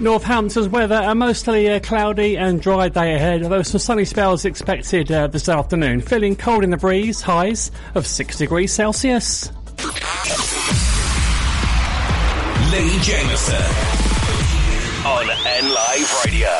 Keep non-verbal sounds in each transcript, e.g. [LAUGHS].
Northampton's weather, a mostly uh, cloudy and dry day ahead, although some sunny spells expected uh, this afternoon. Feeling cold in the breeze, highs of 6 degrees Celsius. Leigh Jamison on N Live Radio.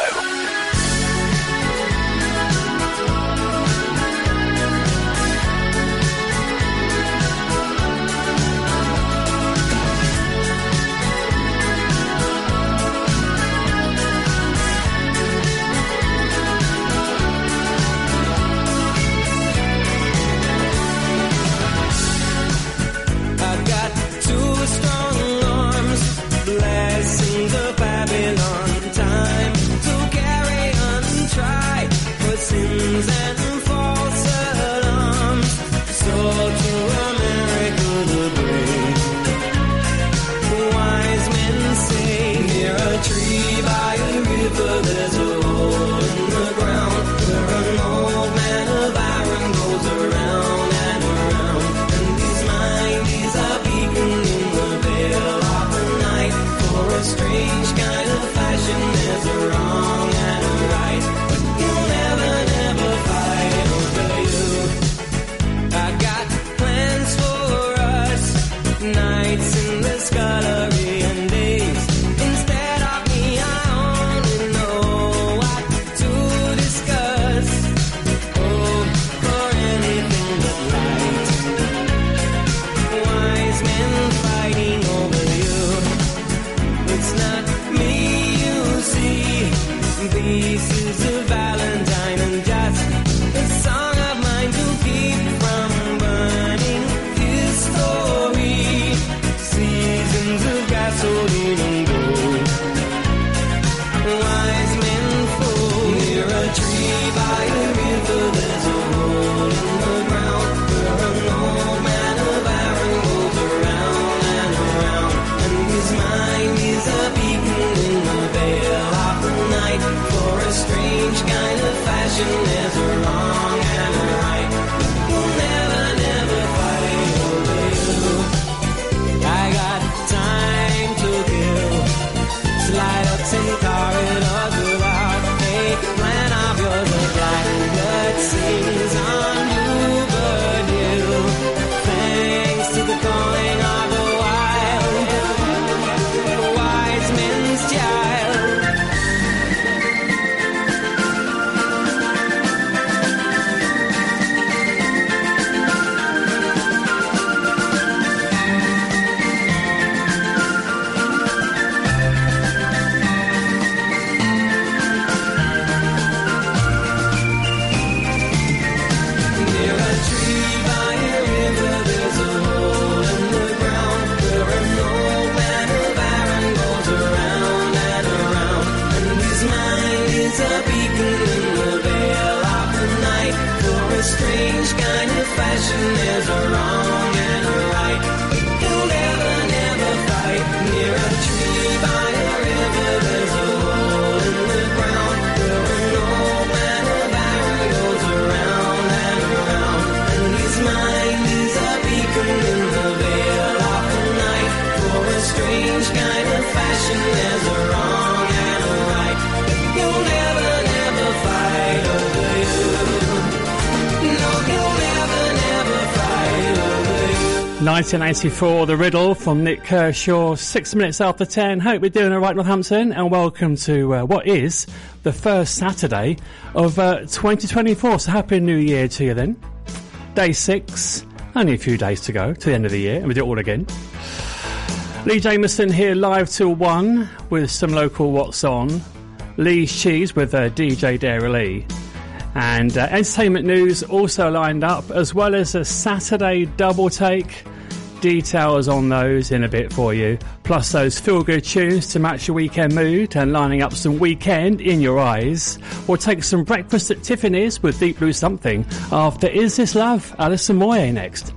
Nineteen eighty-four, The Riddle from Nik Kershaw, six minutes after ten. Hope you're doing all right, Northampton, and welcome to uh, what is the first Saturday of uh, 2024. So happy New Year to you then. Day six, only a few days to go to the end of the year, and we do it all again. Leigh Jamison here live till one with some local What's On. Lee's Cheese with uh, DJ Dairy Lee. And uh, entertainment news also lined up, as well as a Saturday double take. Details on those in a bit for you. Plus those feel good tunes to match your weekend mood and lining up some weekend in your eyes. We'll take some breakfast at Tiffany's with Deep Blue Something after Is This Love? Alison Moyet next.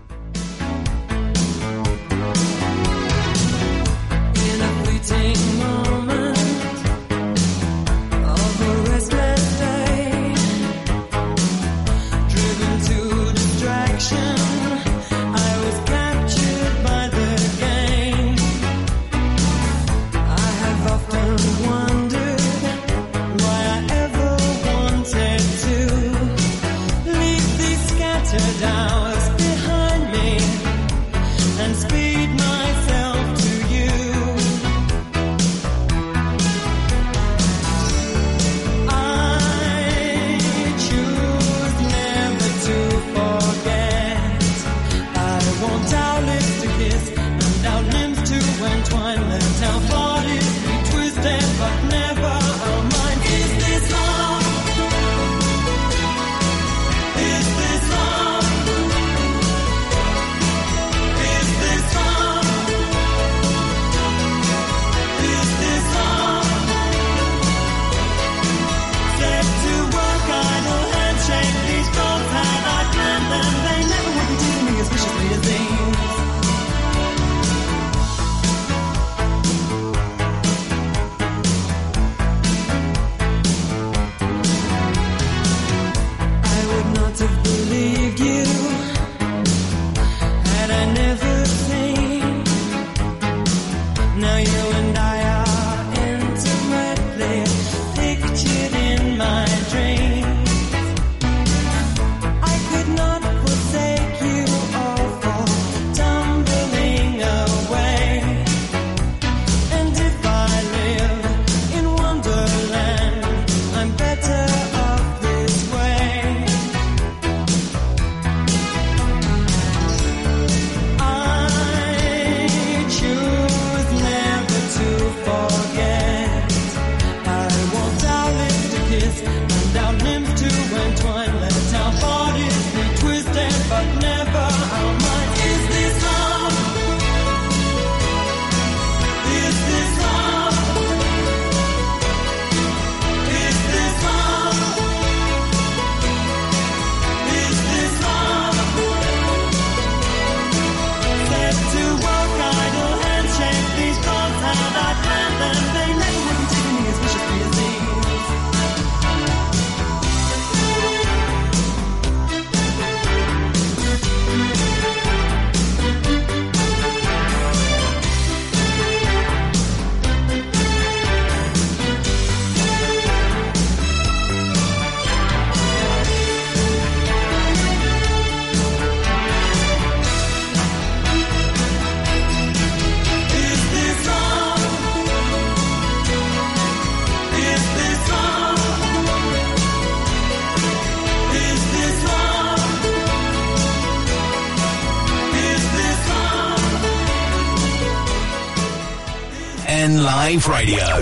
Radio.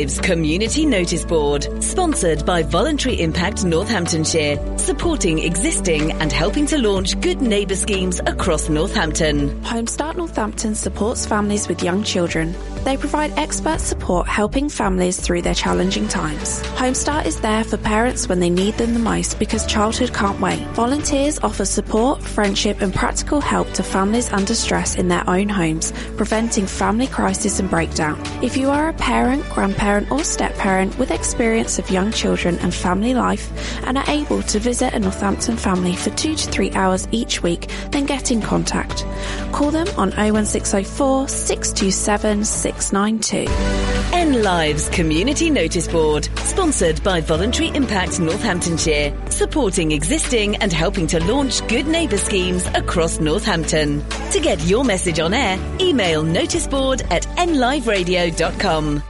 Lives Community Notice Board, sponsored by Voluntary Impact Northamptonshire, supporting existing and helping to launch good neighbour schemes across Northampton. Homestart Northampton supports families with young children. They provide expert support helping families through their challenging times. Homestart is there for parents when they need them the most because childhood can't wait. Volunteers offer support, friendship and practical help to families under stress in their own homes, preventing family crisis and breakdown. If you are a parent, grandparent or step-parent with experience of young children and family life and are able to visit a Northampton family for two to three hours each week, then get in contact. Call them on 01604 627 692. N Lives Community Notice Board, sponsored by Voluntary Impact Northamptonshire, supporting existing and helping to launch good neighbour schemes across Northampton. To get your message on air, email noticeboard at nliveradio.com.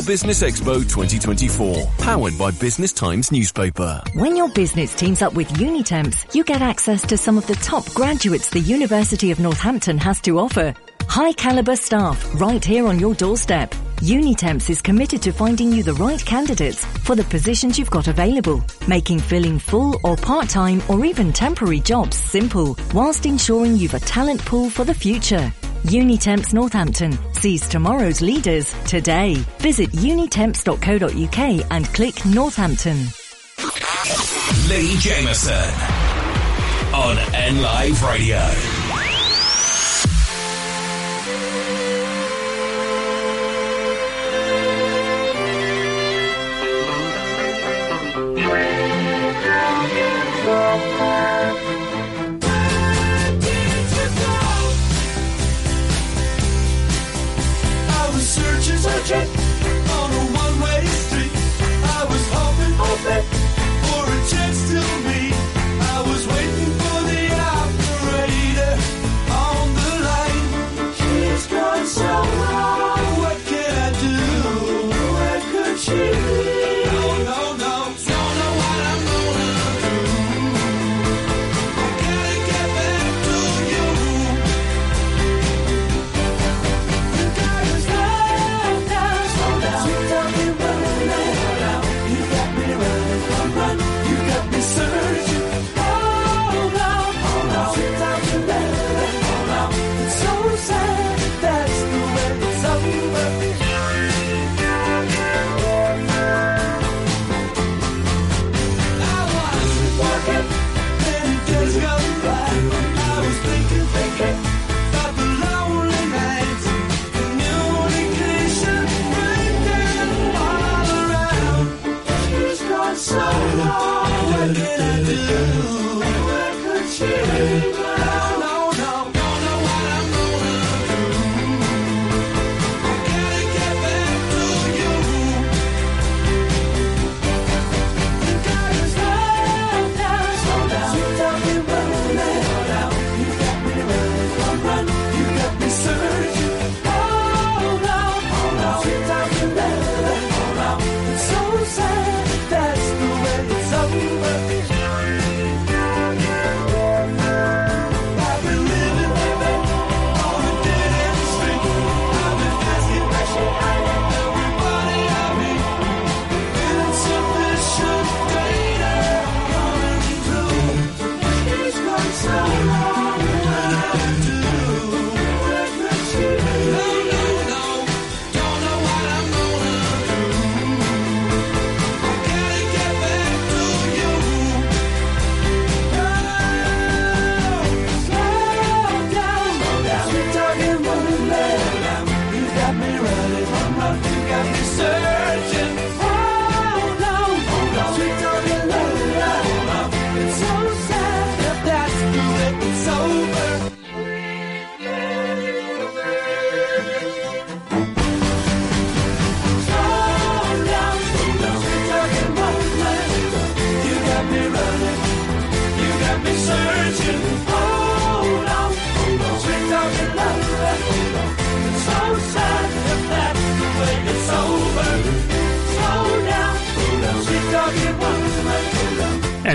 Business Expo 2024, powered by Business Times newspaper. When your business teams up with Unitemps, you get access to some of the top graduates the University of Northampton has to offer. High caliber staff right here on your doorstep. Unitemps is committed to finding you the right candidates for the positions you've got available, making filling full or part-time or even temporary jobs simple, whilst ensuring you've a talent pool for the future. Unitemps Northampton. sees tomorrow's leaders today. Visit unitemps.co.uk and click Northampton. Leigh Jamison on N Live Radio. Searching on a one-way street. I was hoping, hoping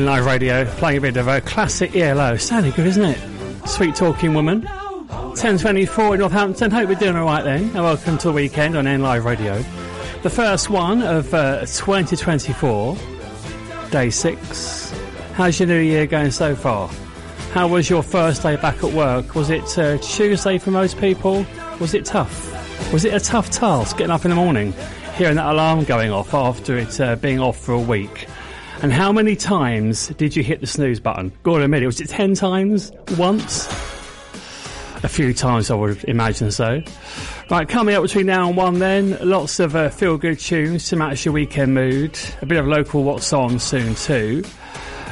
Live Radio playing a bit of a classic ELO. Sounding good, isn't it? Sweet talking woman. 1024 in Northampton. Hope we're doing alright then. And welcome to the weekend on N Live Radio. The first one of uh, 2024, day six. How's your new year going so far? How was your first day back at work? Was it uh, Tuesday for most people? Was it tough? Was it a tough task getting up in the morning, hearing that alarm going off after it uh, being off for a week? And how many times did you hit the snooze button? Go on, admit it. Was it 10 times? Once? A few times, I would imagine so. Right, coming up between now and one then, lots of uh, feel-good tunes to match your weekend mood. A bit of local what's on soon too.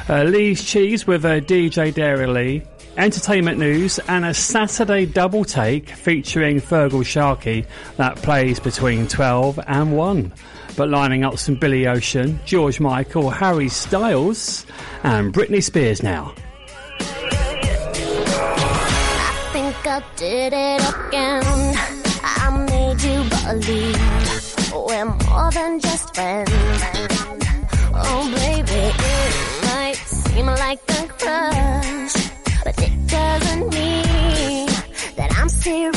Uh, Lee's Cheese with uh, DJ Dairy Lee. Entertainment news and a Saturday double take featuring Feargal Sharkey that plays between 12 and 1. But lining up some Billy Ocean, George Michael, Harry Styles and Britney Spears now. I think I did it again. I made you believe we're more than just friends. Oh, baby, it might seem like a crush, but it doesn't mean that I'm serious.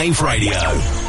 Wave Radio.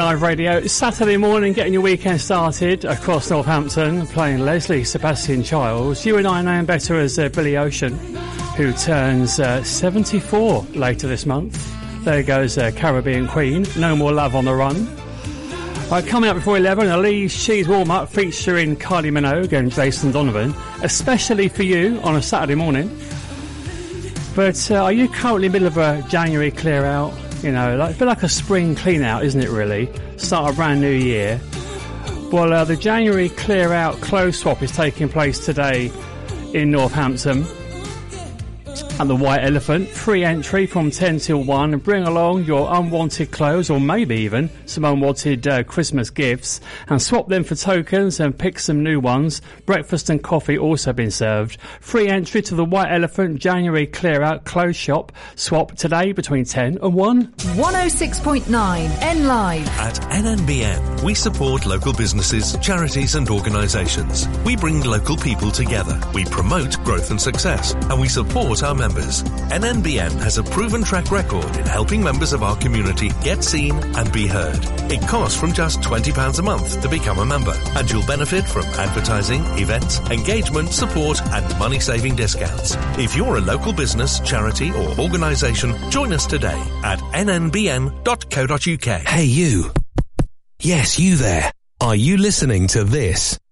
Live radio, it's Saturday morning, getting your weekend started across Northampton, playing Leslie Sebastian Charles. You and I know him better as uh, Billy Ocean, who turns uh, 74 later this month. There goes uh, Caribbean Queen, No More Love on the Run. Right, coming up before 11, a Lee's Cheese warm up featuring Kylie Minogue and Jason Donovan, especially for you on a Saturday morning. But uh, are you currently in the middle of a January clear out? You know, like, a bit like a spring clean out, isn't it really? Start a brand new year. Well, uh, the January clear out clothes swap is taking place today in Northampton at the White Elephant. Free entry from 10 till 1. Bring along your unwanted clothes or maybe even some unwanted uh, Christmas gifts and swap them for tokens and pick some new ones. Breakfast and coffee also been served. Free entry to the White Elephant January clear out clothes shop. Swap today between 10 and 1. 106.9 N Live. At NNBN, we support local businesses, charities and organisations. We bring local people together. We promote growth and success and we support our members members, NNBN has a proven track record in helping members of our community get seen and be heard. It costs from just £20 a month to become a member, and you'll benefit from advertising, events, engagement, support, and money saving discounts. If you're a local business, charity, or organisation, join us today at nnbn.co.uk. Hey, you. Yes, you there. Are you listening to this?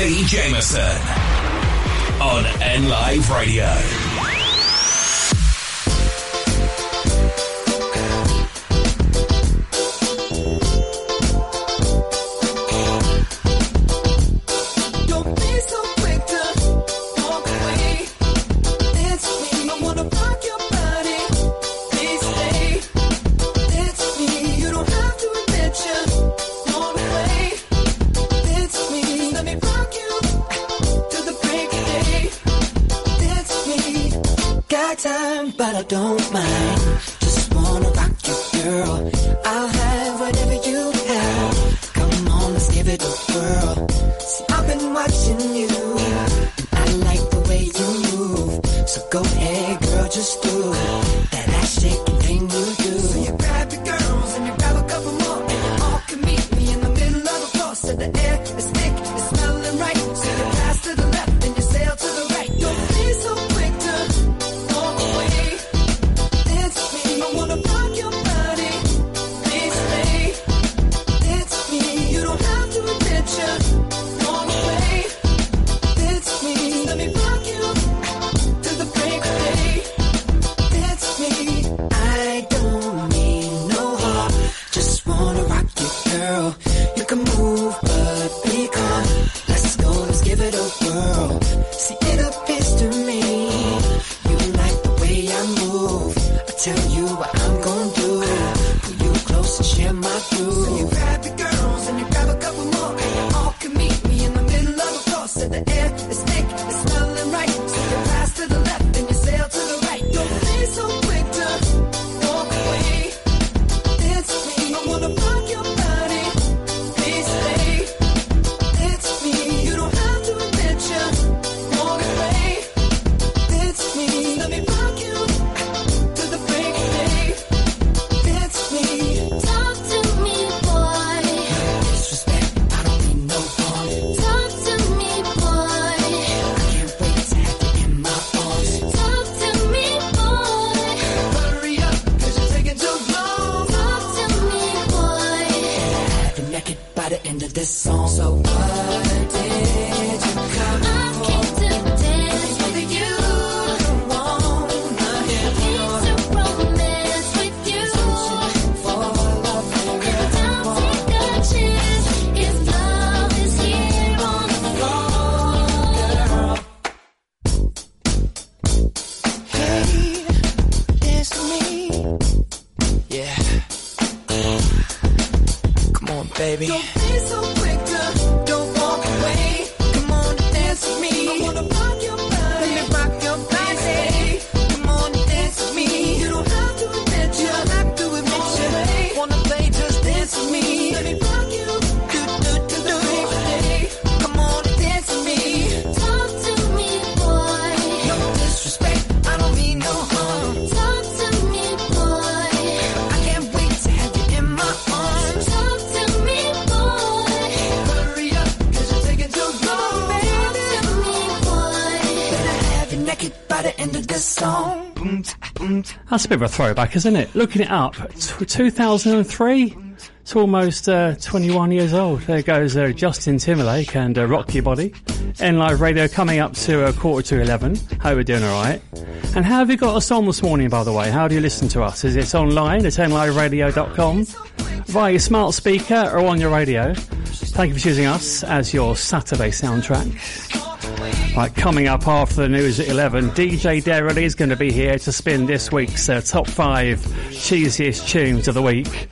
Leigh Jamison on N Live Radio. don't mind. Just wanna rock you, girl. That's a bit of a throwback, isn't it? Looking it up, t- 2003. It's almost uh, 21 years old. There goes uh, Justin Timberlake and uh, Rock Your Body. N Live Radio coming up to a quarter to 11. Hope we're doing all right. And how have you got us on this morning, by the way? How do you listen to us? Is it online at nliveradio.com, via your smart speaker, or on your radio? Thank you for choosing us as your Saturday soundtrack. Right, coming up after the news at 11, DJ Derrell is going to be here to spin this week's uh, top five cheesiest tunes of the week.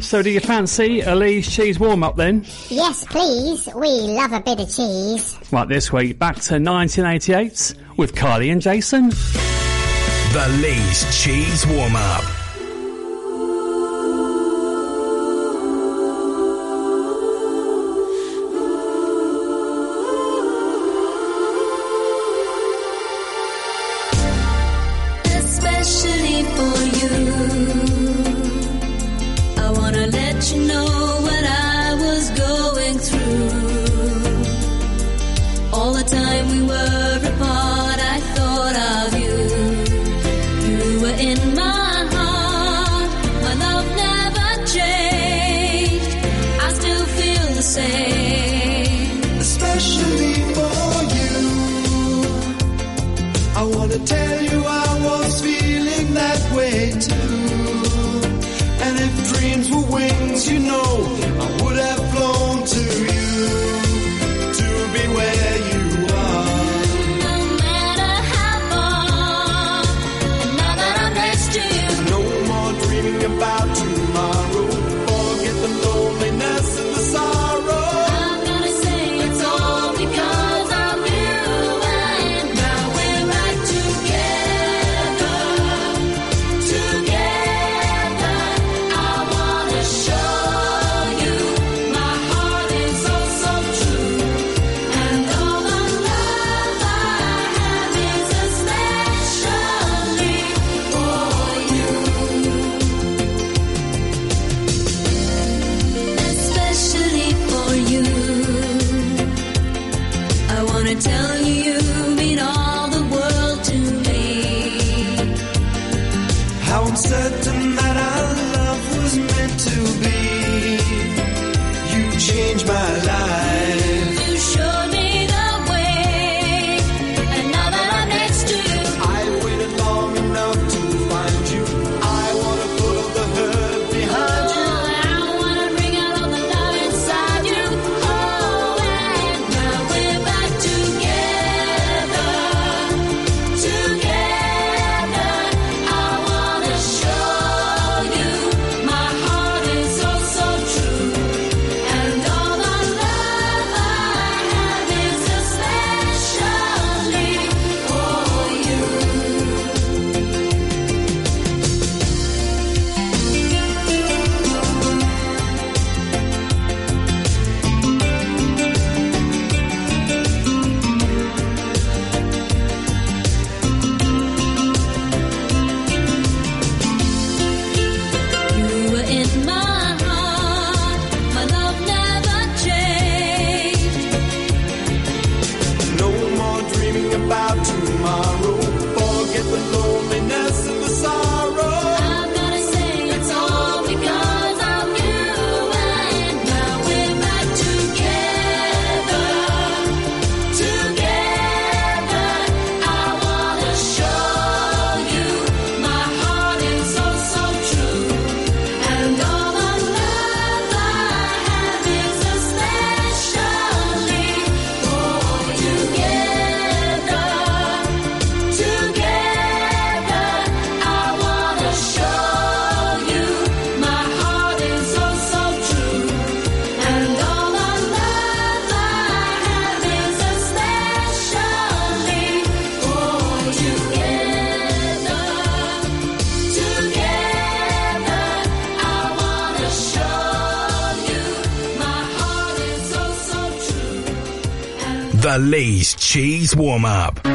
So, do you fancy a Lee's cheese warm up then? Yes, please. We love a bit of cheese. Right, this week, back to 1988 with Kylie and Jason. The Lee's cheese warm up. Cheese warm up.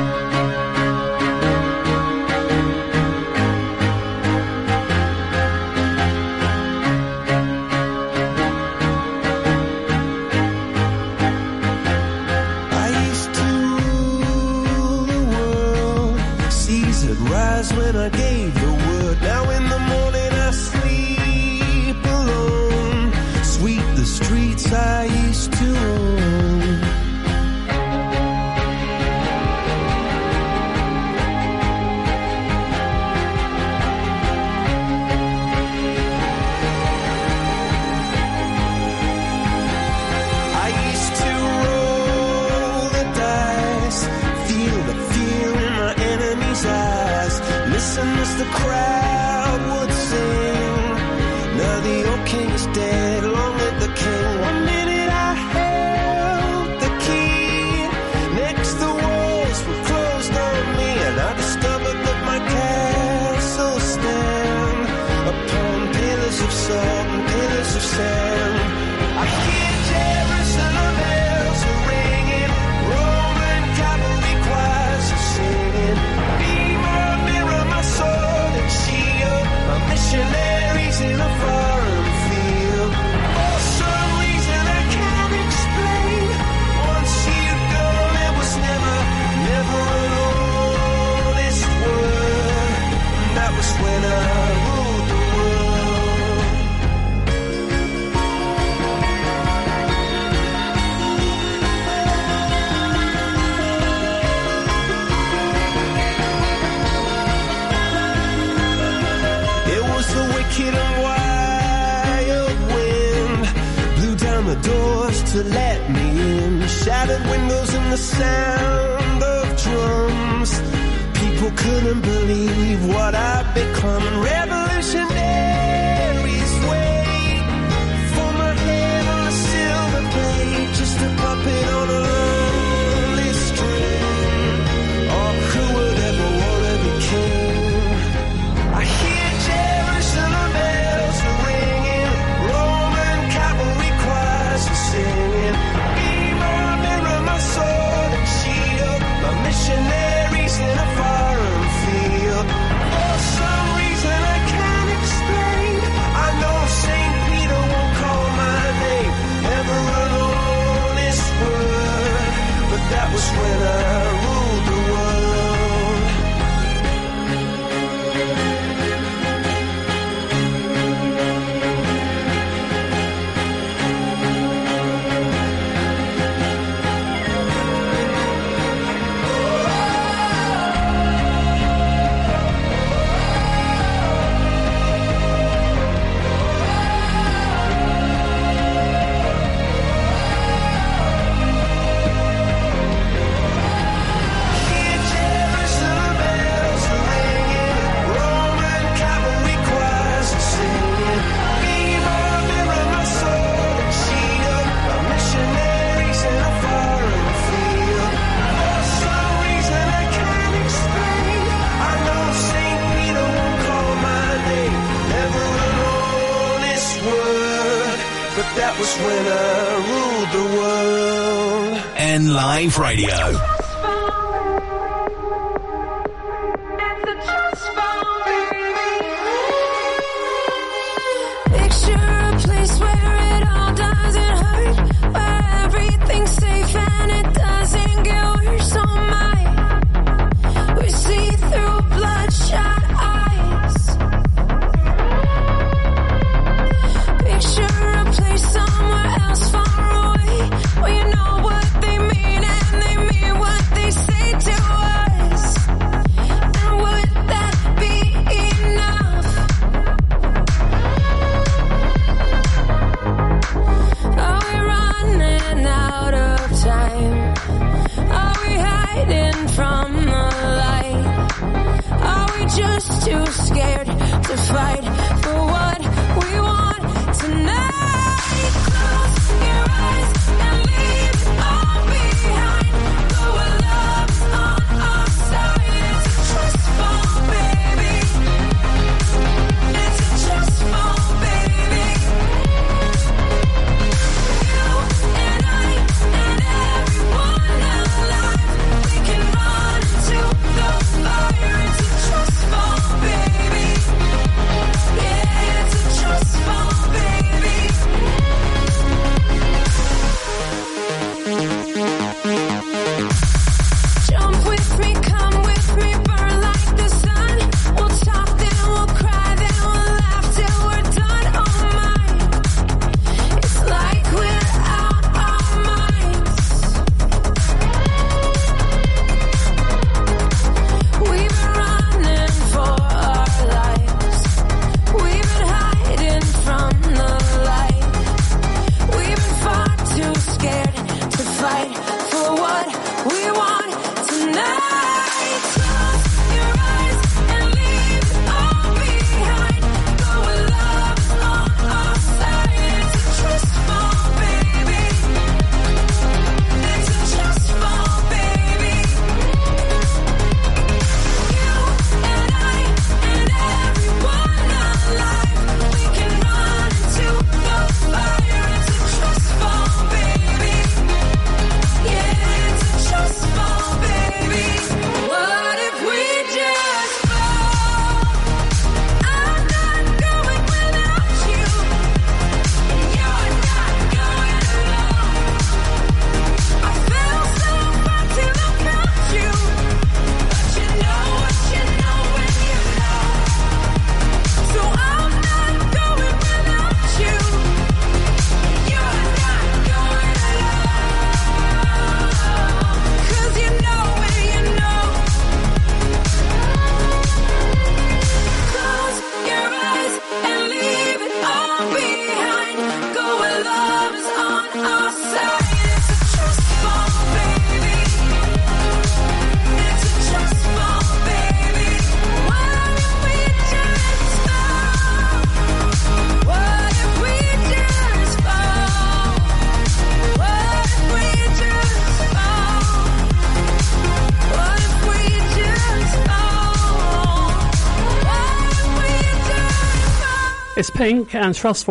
If and just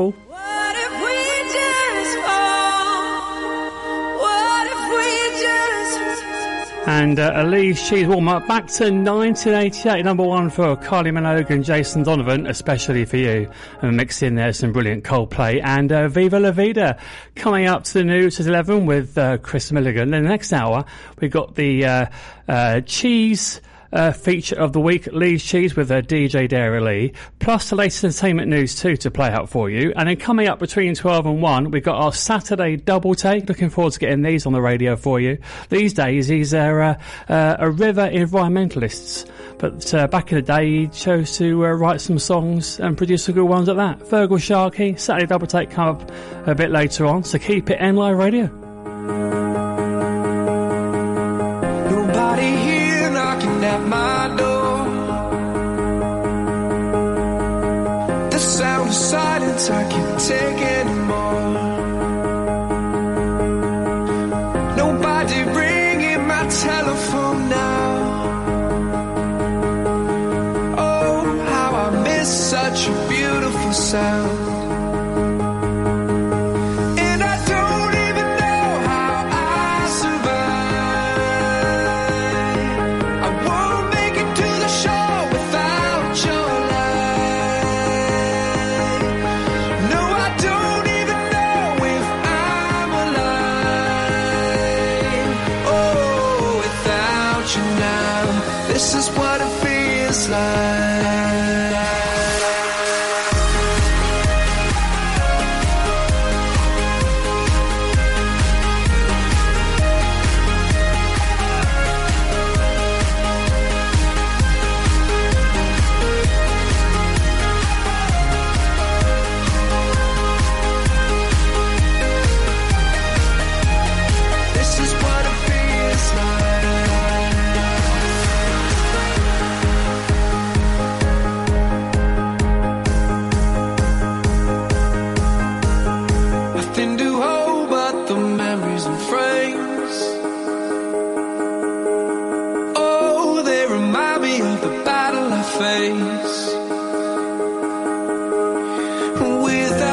And uh, Elise Cheese warm up back to 1988, number one for Kylie Minogue and Jason Donovan, especially for you. And mixed in there some brilliant Coldplay and uh, Viva La Vida coming up to the news at 11 with uh, Chris Milligan. Then the next hour, we've got the uh, uh, cheese. Uh, feature of the week, Lee's Cheese with uh, DJ Dara Lee, plus the latest entertainment news too to play out for you. And then coming up between 12 and 1, we've got our Saturday double take. Looking forward to getting these on the radio for you. These days, he's a, uh, uh, a river environmentalist. But uh, back in the day, he chose to uh, write some songs and produce some good ones at that. Feargal Sharkey, Saturday double take come up a bit later on, so keep it N Live Radio.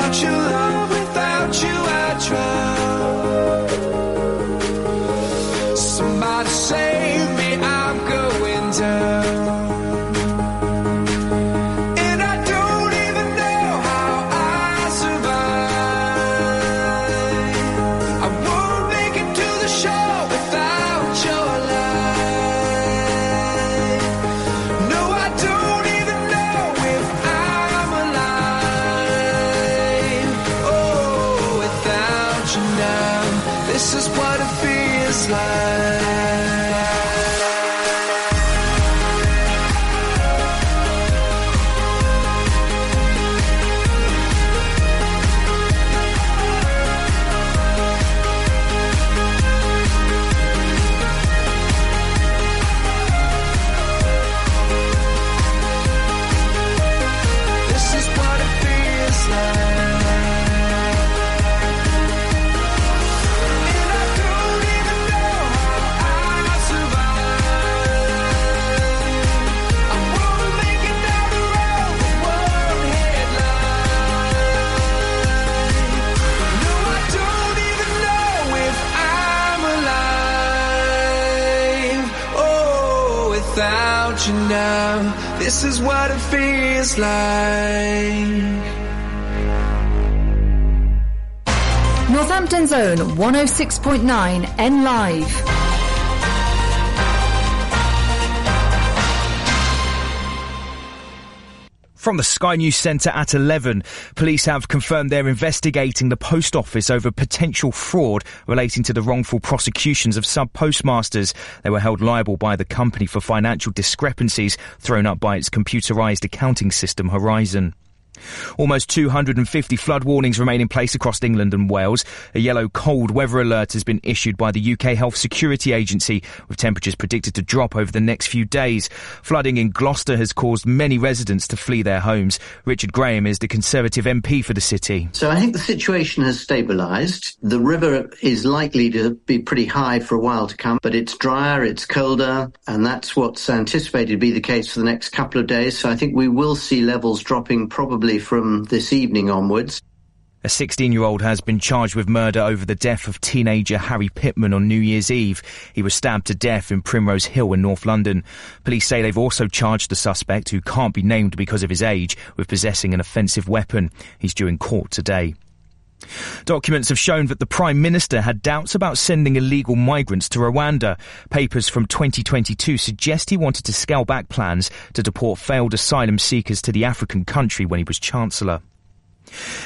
Without your love, without you, I drown. 106.9 N Live. From the Sky News Centre at 11, police have confirmed they're investigating the post office over potential fraud relating to the wrongful prosecutions of sub postmasters. They were held liable by the company for financial discrepancies thrown up by its computerised accounting system Horizon. Almost 250 flood warnings remain in place across England and Wales. A yellow cold weather alert has been issued by the UK Health Security Agency, with temperatures predicted to drop over the next few days. Flooding in Gloucester has caused many residents to flee their homes. Richard Graham is the Conservative MP for the city. So I think the situation has stabilised. The river is likely to be pretty high for a while to come, but it's drier, it's colder, and that's what's anticipated to be the case for the next couple of days. So I think we will see levels dropping probably probably from this evening onwards. A 16 year old has been charged with murder over the death of teenager Harry Pitman on New Year's Eve. He was stabbed to death in Primrose Hill in North London. Police say they've also charged the suspect, who can't be named because of his age, with possessing an offensive weapon. He's due in court today. Documents have shown that the Prime Minister had doubts about sending illegal migrants to Rwanda. Papers from 2022 suggest he wanted to scale back plans to deport failed asylum seekers to the African country when he was Chancellor.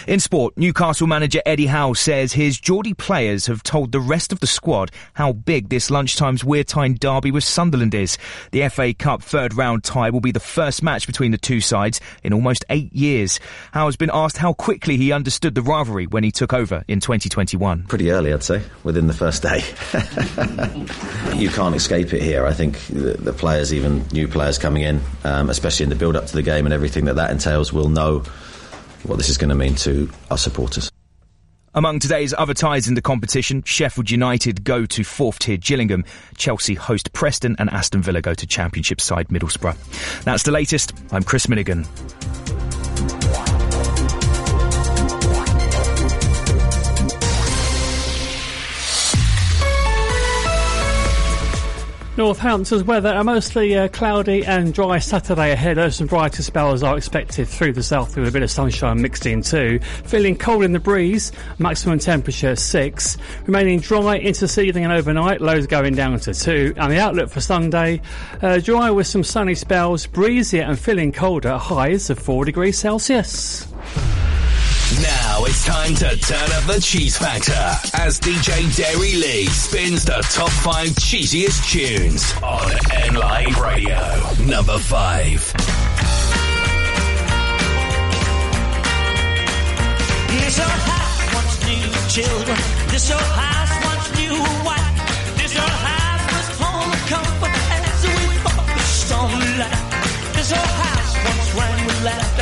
In sport, Newcastle manager Eddie Howe says his Geordie players have told the rest of the squad how big this lunchtime's Wear-Tyne derby with Sunderland is. The FA Cup third round tie will be the first match between the two sides in almost eight years. Howe has been asked how quickly he understood the rivalry when he took over in 2021. Pretty early, I'd say, within the first day. [LAUGHS] you can't escape it here. I think the, the players, even new players coming in, um, especially in the build up to the game and everything that that entails, will know what this is going to mean to our supporters. Among today's other ties in the competition, Sheffield United go to fourth tier Gillingham, Chelsea host Preston, and Aston Villa go to Championship side Middlesbrough. That's the latest. I'm Chris Minnigan. Northampton's weather a mostly uh, cloudy and dry Saturday ahead. Some brighter spells are expected through the south with a bit of sunshine mixed in too. Feeling cold in the breeze, maximum temperature 6. Remaining dry into this evening and overnight, lows going down to 2. And the outlook for Sunday, uh, dry with some sunny spells, breezier and feeling colder, highs of 4 degrees Celsius. Now it's time to turn up the cheese factor as DJ Derry Lee spins the top five cheesiest tunes on N Live Radio. Number five. This old house wants new children. This old house wants new wife. This old house was home of comfort as we focused on life. This old house once rang with laughter.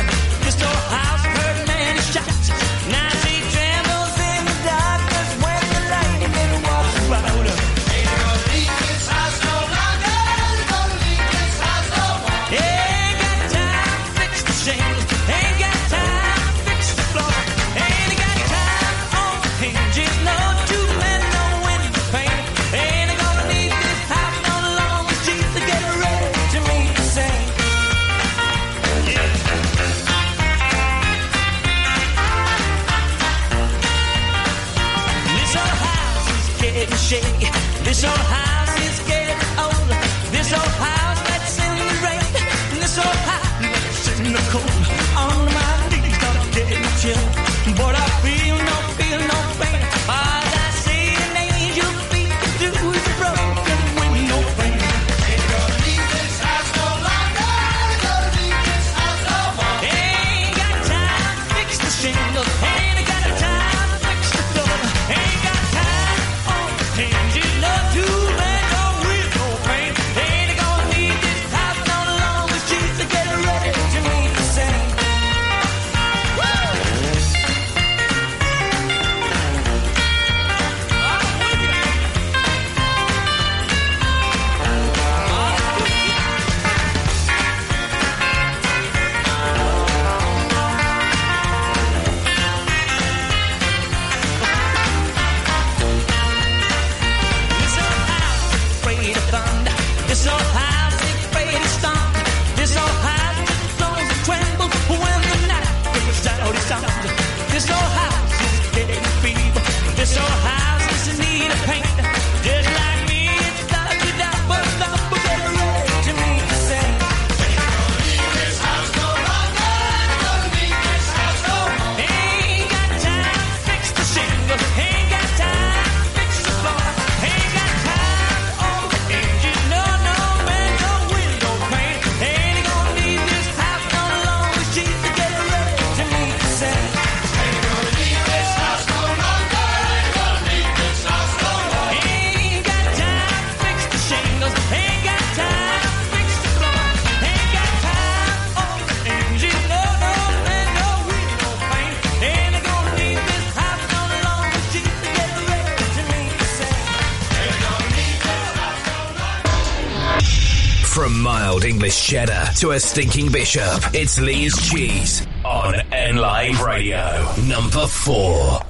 cheddar to a stinking bishop. It's Lee's Cheese on N Live Radio, number four.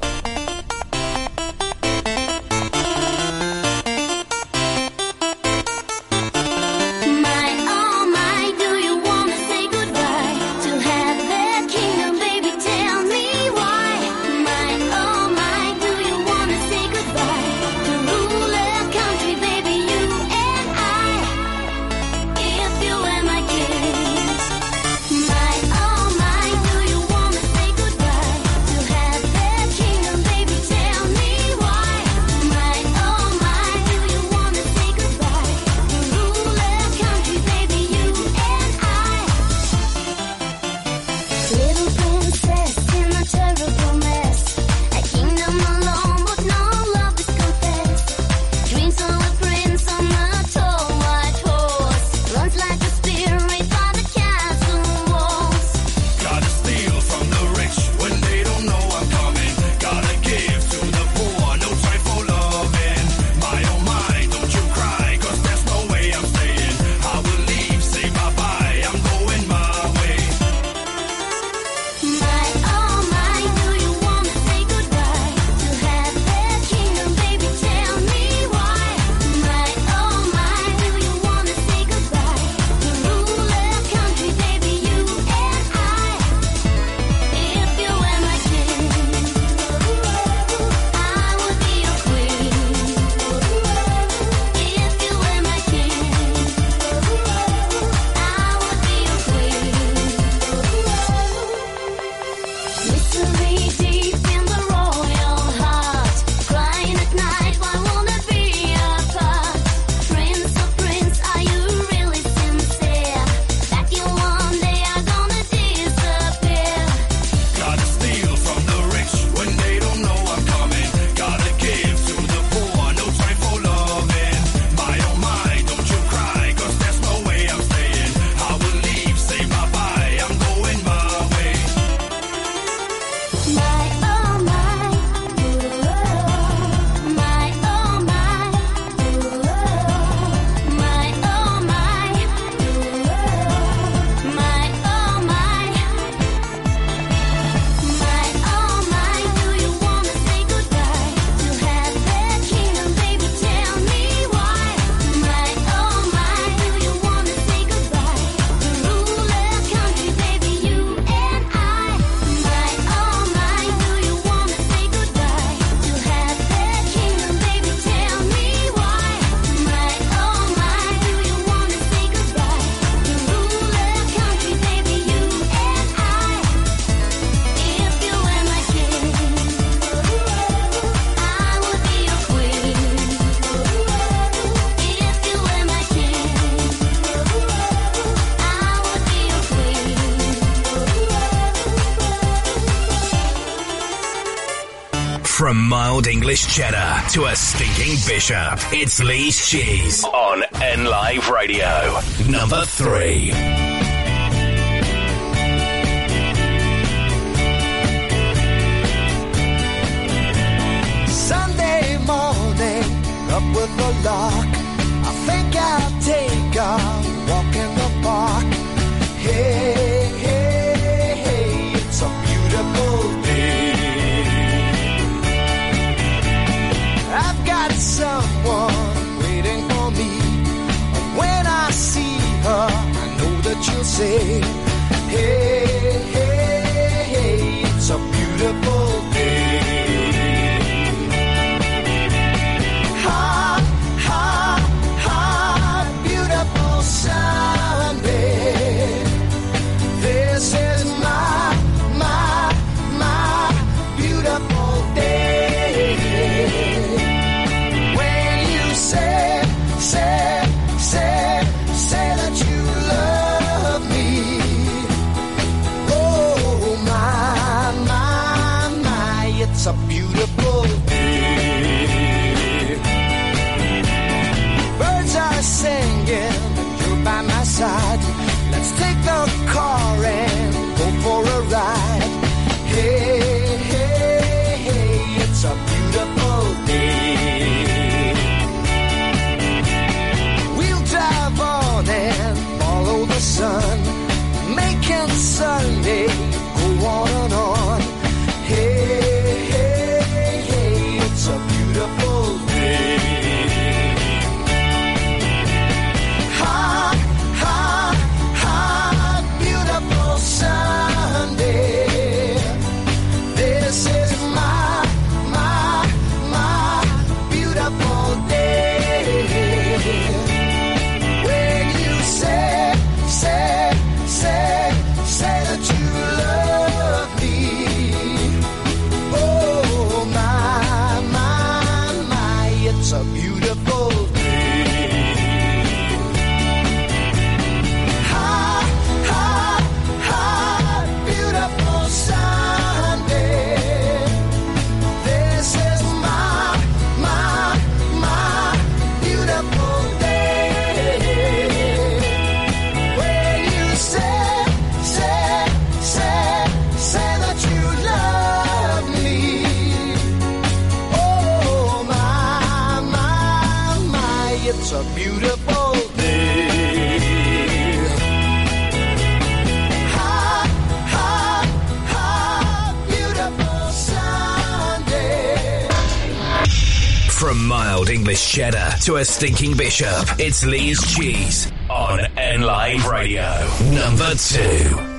cheddar to a stinking bishop. It's Lee's Cheese on N Live Radio. Number three. Sunday morning, up with the lark to a stinking bishop. It's Lee's Cheese on N Live Radio. Number two.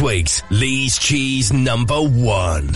Week's Lee's Cheese number one.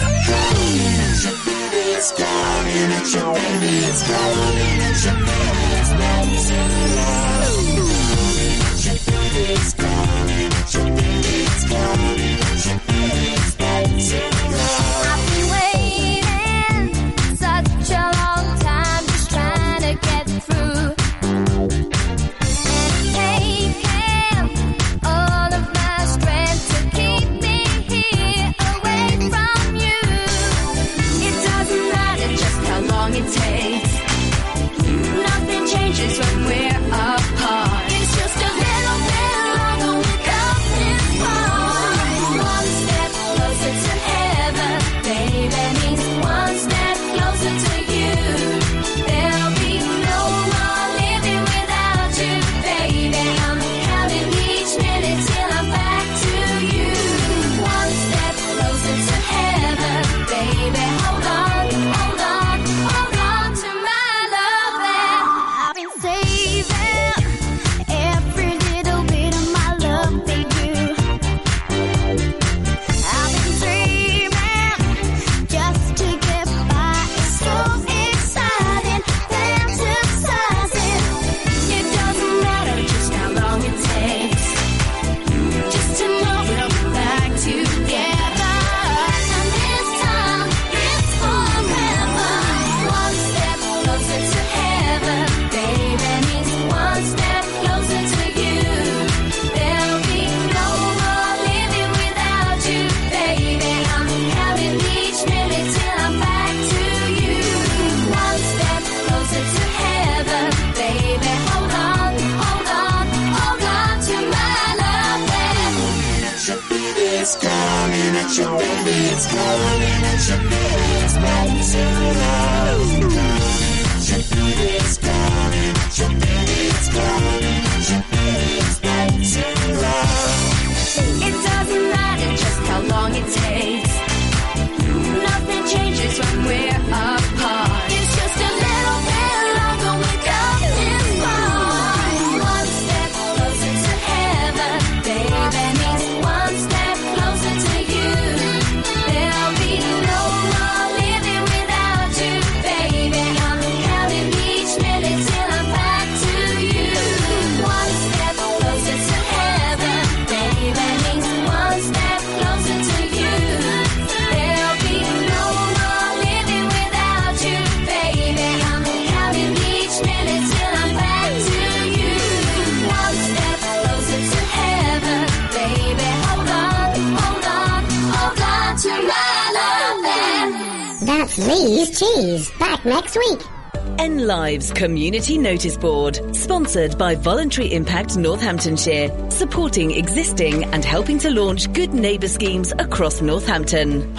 Community Notice Board, sponsored by Voluntary Impact Northamptonshire, supporting existing and helping to launch good neighbour schemes across Northampton.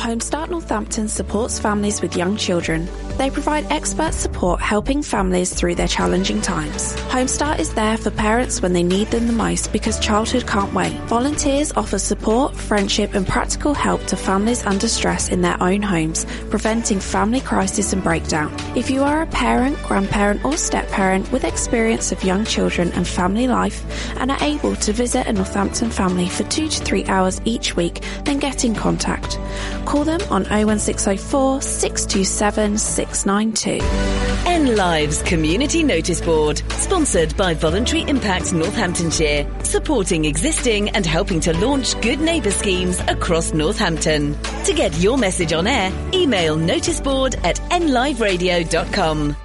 Northampton supports families with young children. They provide expert support helping families through their challenging times. Homestart is there for parents when they need them the most because childhood can't wait. Volunteers offer support, friendship and practical help to families under stress in their own homes, preventing family crisis and breakdown. If you are a parent, grandparent or step-parent with experience of young children and family life and are able to visit a Northampton family for two to three hours each week, then get in contact. Call them on 01604 627 692. N Lives Community Notice Board, sponsored by Voluntary Impact Northamptonshire, supporting existing and helping to launch good neighbour schemes across Northampton. To get your message on air, email noticeboard at nliveradio.com.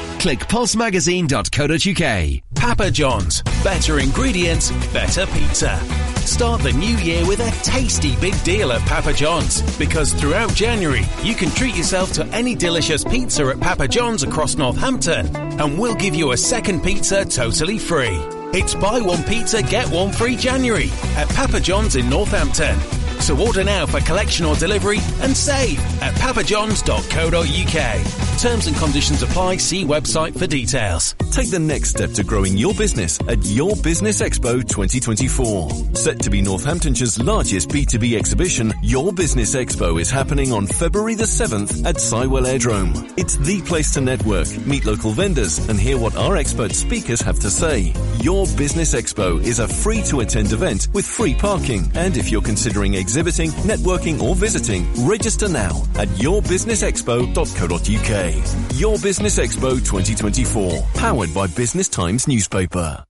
click pulsemagazine.co.uk. Papa John's. Better ingredients, better pizza. Start the new year with a tasty big deal at Papa John's because throughout January you can treat yourself to any delicious pizza at Papa John's across Northampton and we'll give you a second pizza totally free. It's buy one pizza, get one free January at Papa John's in Northampton. So order now for collection or delivery and save at papajohns.co.uk. Terms and conditions apply. See website for details. Take the next step to growing your business at Your Business Expo 2024. Set to be Northamptonshire's largest B2B exhibition, Your Business Expo is happening on February the 7th at Sywell Aerodrome. It's the place to network, meet local vendors and hear what our expert speakers have to say. Your Business Expo is a free to attend event with free parking. And if you're considering exhibiting, networking or visiting, register now at yourbusinessexpo.co.uk. Your Business Expo 2024, powered by Business Times newspaper.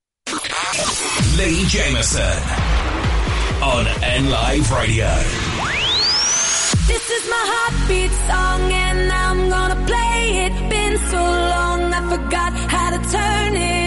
Leigh Jamison on N Live Radio. This is my heartbeat song and I'm gonna play it. Been so long I forgot how to turn it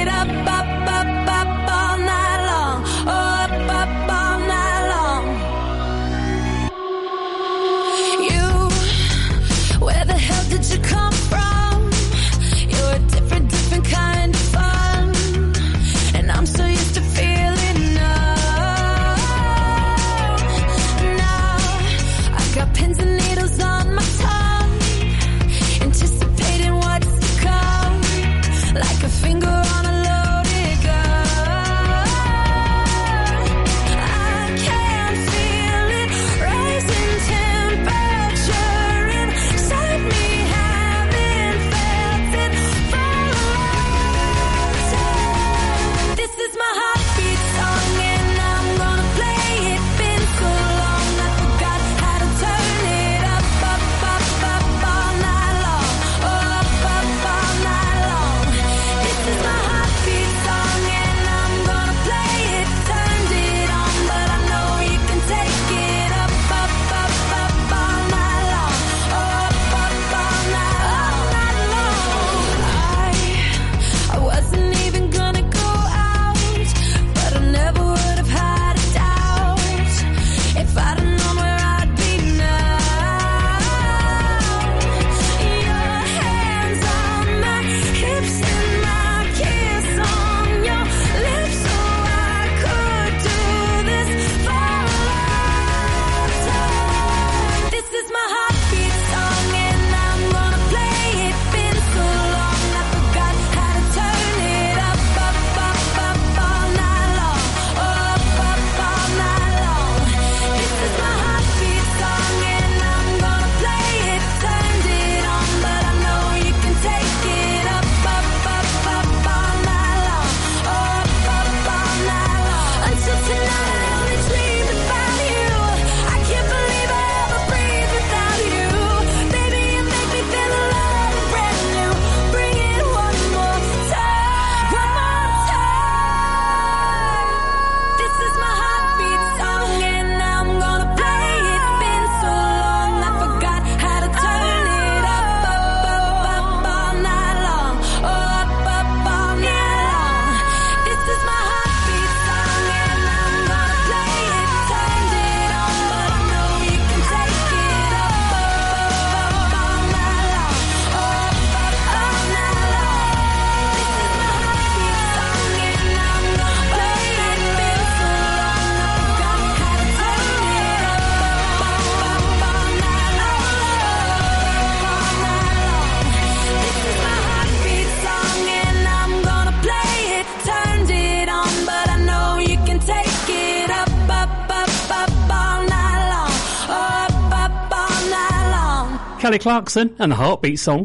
Kelly Clarkson and the Heartbeat song.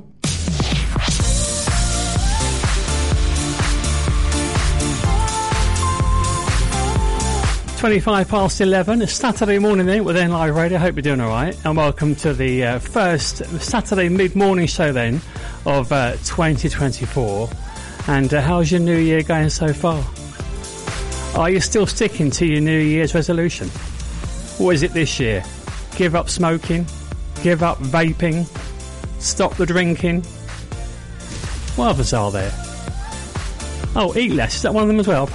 Twenty-five past eleven. It's Saturday morning then with Live Radio. Hope you're doing all right, and welcome to the uh, first Saturday mid-morning show then of uh, 2024. And uh, how's your New Year going so far? Are you still sticking to your New Year's resolution? What is it this year? Give up smoking, give up vaping, stop the drinking. What others are there? Oh, eat less. Is that one of them as well? [LAUGHS]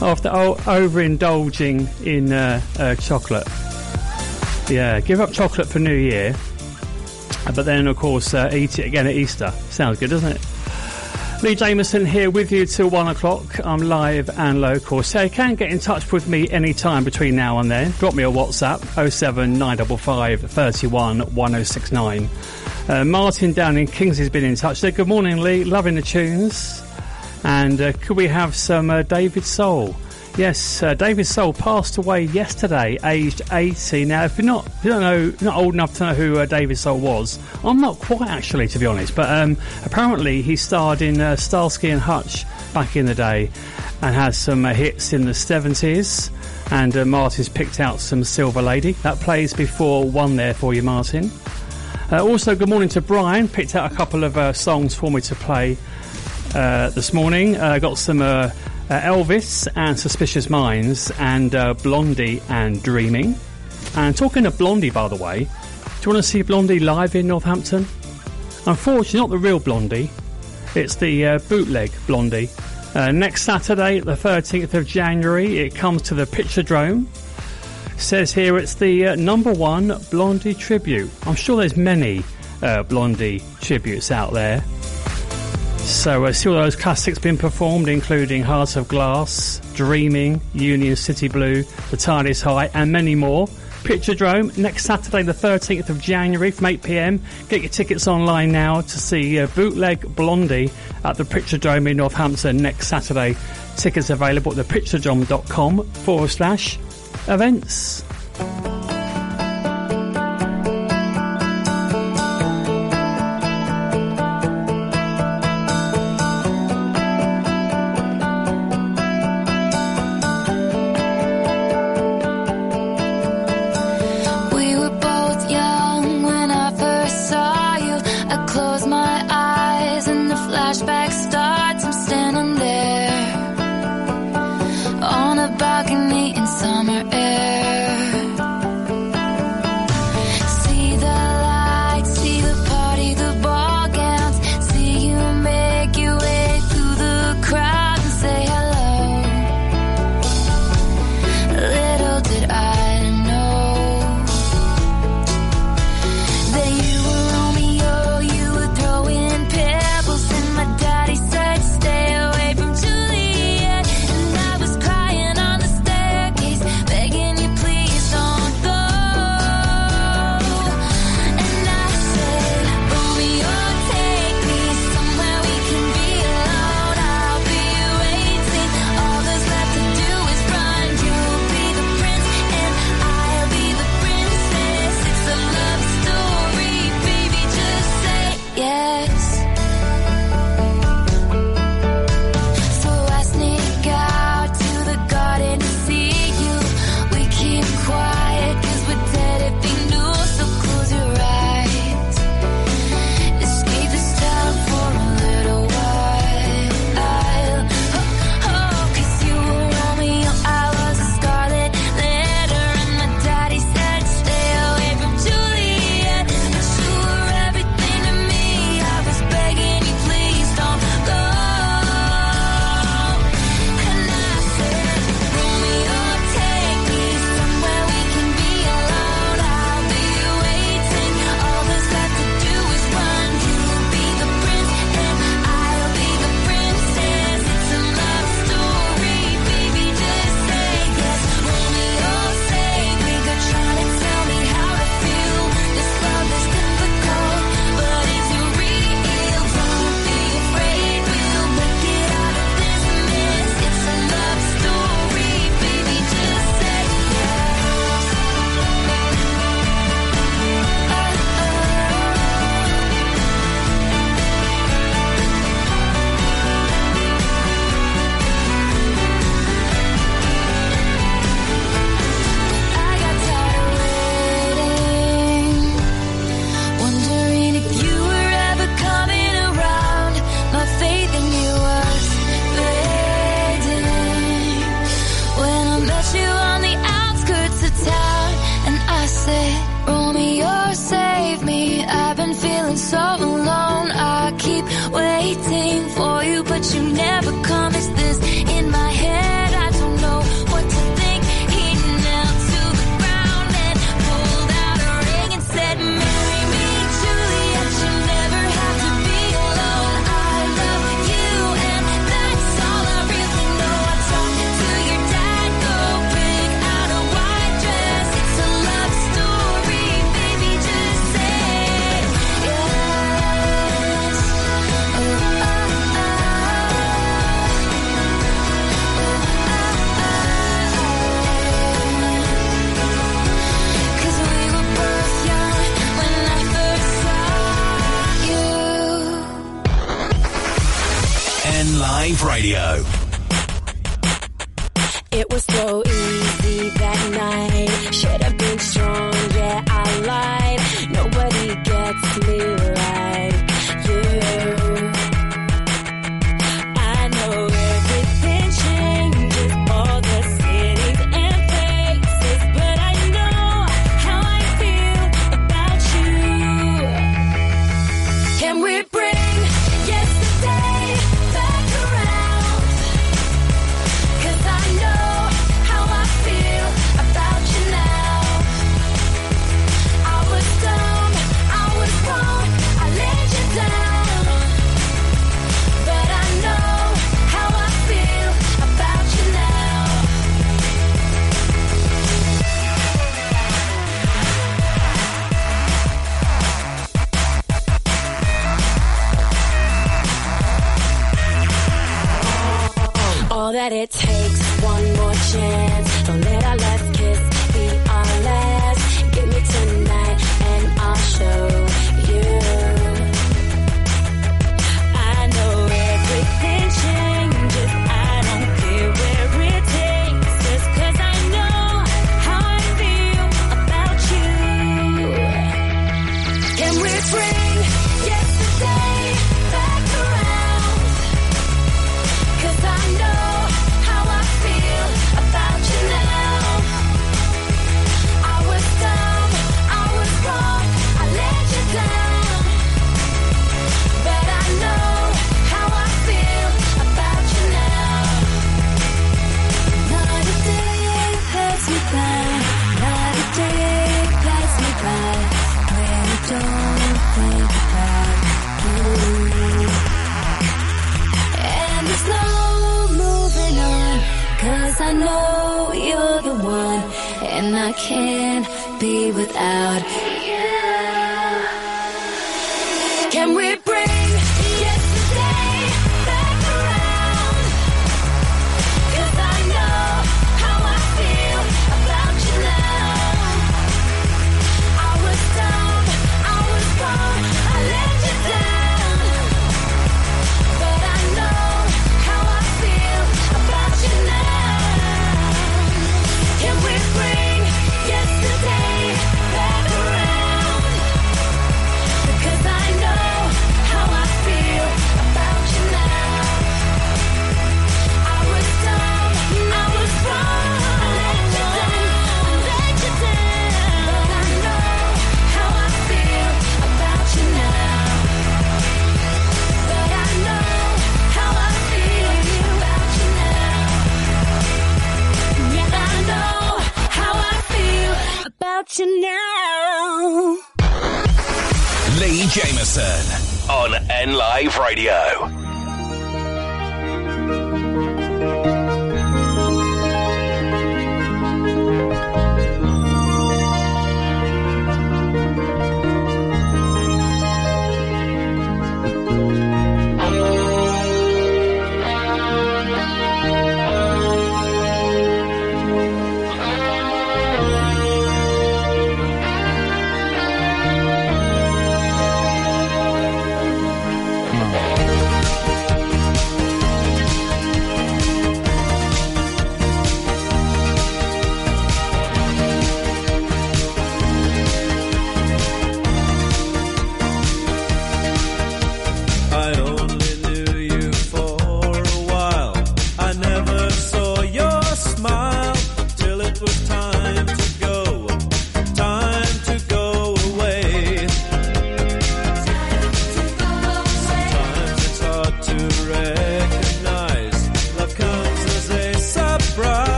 After o- overindulging in uh, uh, chocolate. Yeah, give up chocolate for New Year, but then of course uh, eat it again at Easter. Sounds good, doesn't it? Leigh Jamison here with you till one o'clock. I'm live and local, so you can get in touch with me anytime between now and then. Drop me a WhatsApp 07955 31 1069. Uh, Martin down in Kings has been in touch. So good morning, Lee. Loving the tunes. And uh, could we have some uh, David Soul? Yes, uh, David Soul passed away yesterday, aged 80. Now, if you're not, if you don't know, not old enough to know who uh, David Soul was, I'm not quite actually, to be honest. But um, apparently, he starred in uh, Starsky and Hutch back in the day, and has some uh, hits in the 70s. And uh, Martin's picked out some Silver Lady that plays before one there for you, Martin. Uh, also, good morning to Brian. Picked out a couple of uh, songs for me to play this morning. Got some uh, Elvis and Suspicious Minds, and uh, Blondie and Dreaming. And talking of Blondie, by the way, do you want to see Blondie live in Northampton? Unfortunately, not the real Blondie. It's the uh, bootleg Blondie. Uh, next Saturday, the 13th of January, it comes to the Picturedrome. Says here it's the uh, number one Blondie tribute. I'm sure there's many uh, Blondie tributes out there. So uh, see all those classics being performed, including Heart of Glass, Dreaming, Union City Blue, The Tide is High, and many more. Picturedrome next Saturday, the 13th of January from 8 pm. Get your tickets online now to see uh, Bootleg Blondie at the Picturedrome in Northampton next Saturday. Tickets available at thepicturedrome.com forward slash events.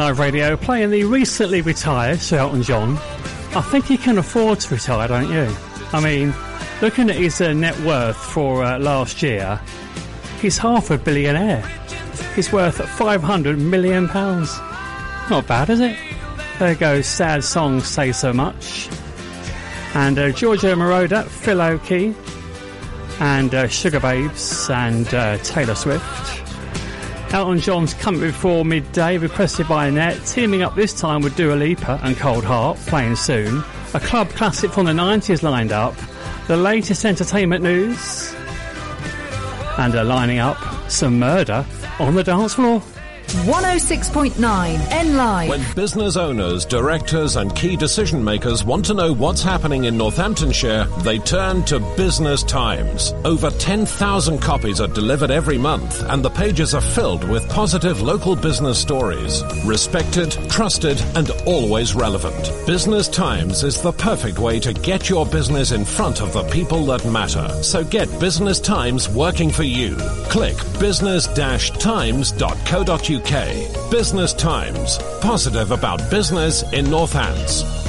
Live radio playing the recently retired Sir Elton John. I think he can afford to retire, don't you? I mean, looking at his uh, net worth for uh, last year, he's half a billionaire. He's worth 500 million pounds. Not bad, is it? There goes sad songs say so much. And uh, Giorgio Moroder, Phil Oakey, and uh, Sugababes, and uh, Taylor Swift. Elton John's coming before midday, requested by Annette, teaming up this time with Dua Lipa and Cold Heart, playing soon. A club classic from the 90s lined up. The latest entertainment news. And are lining up some murder on the dance floor. 106.9 N Live. When business owners, directors, and key decision makers want to know what's happening in Northamptonshire, they turn to Business Times. Over 10,000 copies are delivered every month, and the pages are filled with positive local business stories. Respected, trusted, and always relevant. Business Times is the perfect way to get your business in front of the people that matter. So get Business Times working for you. Click business-times.co.uk. Business Times. Positive about business in Northants.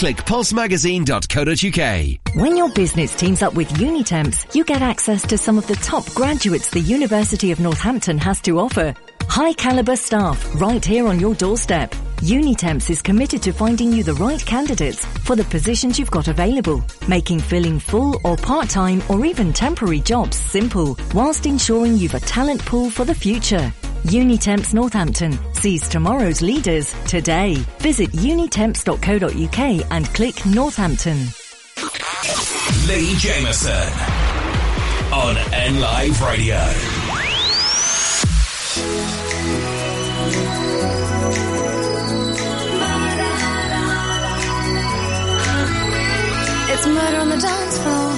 click pulsemagazine.co.uk. When your business teams up with Unitemps, you get access to some of the top graduates the University of Northampton has to offer. High caliber staff right here on your doorstep. Unitemps is committed to finding you the right candidates for the positions you've got available, making filling full or part-time or even temporary jobs simple, whilst ensuring you've a talent pool for the future. Unitemps Northampton sees tomorrow's leaders today. Visit unitemps.co.uk and click Northampton. Leigh Jamison on N Live Radio. It's murder on the dance floor.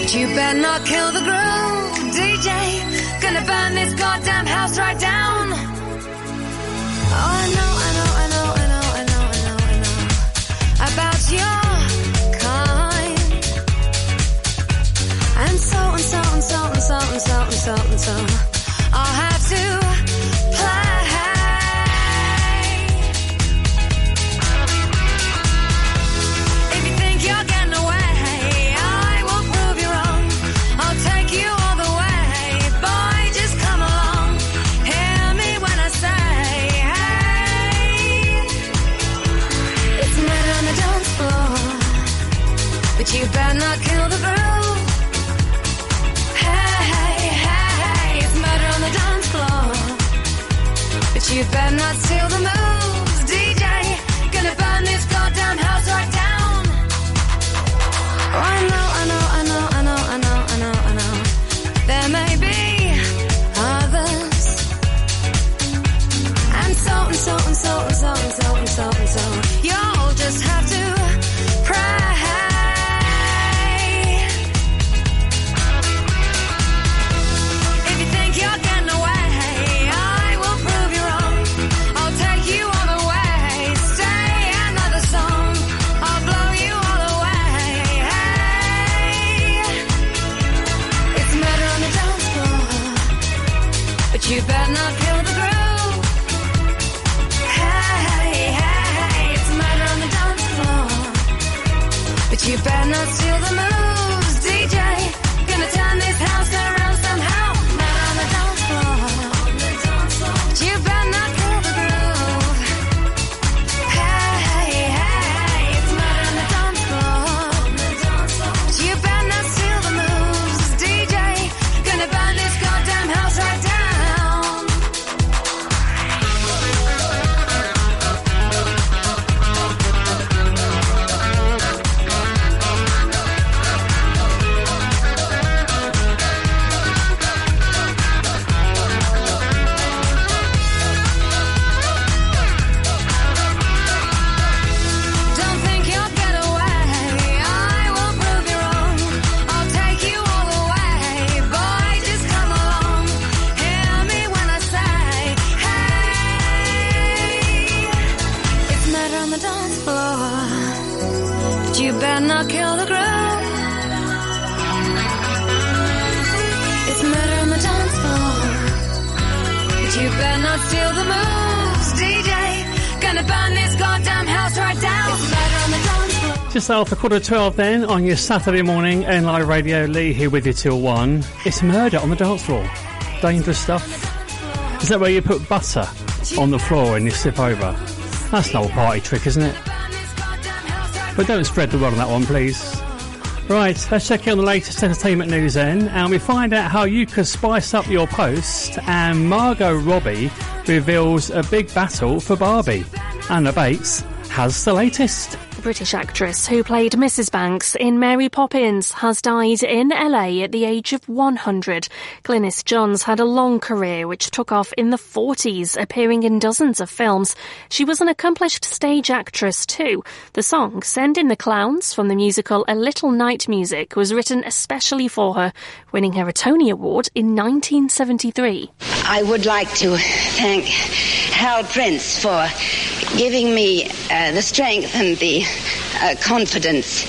But you better not kill the groove, DJ. Gonna burn this goddamn house right down. Oh, I know, I know, I know, I know, I know, I know, I know. About your kind. And so and so and so and so and so and so and so. I'll have to Just after quarter to 12 then, on your Saturday morning, N Live Radio, Lee here with you till 1. It's murder on the dance floor. Dangerous stuff. Is that where you put butter on the floor and you slip over? That's an old party trick, isn't it? But don't spread the word on that one, please. Right, let's check in on the latest entertainment news then, and we find out how you could spice up your post. And Margot Robbie reveals a big battle for Barbie. Anna Bates has the latest. British actress who played Mrs. Banks in Mary Poppins has died in LA at the age of 100. Glynis Johns had a long career which took off in the 40s, appearing in dozens of films. She was an accomplished stage actress too. The song Send in the Clowns from the musical A Little Night Music was written especially for her, winning her a Tony Award in 1973. I would like to thank Hal Prince for giving me uh, the strength and the uh, confidence,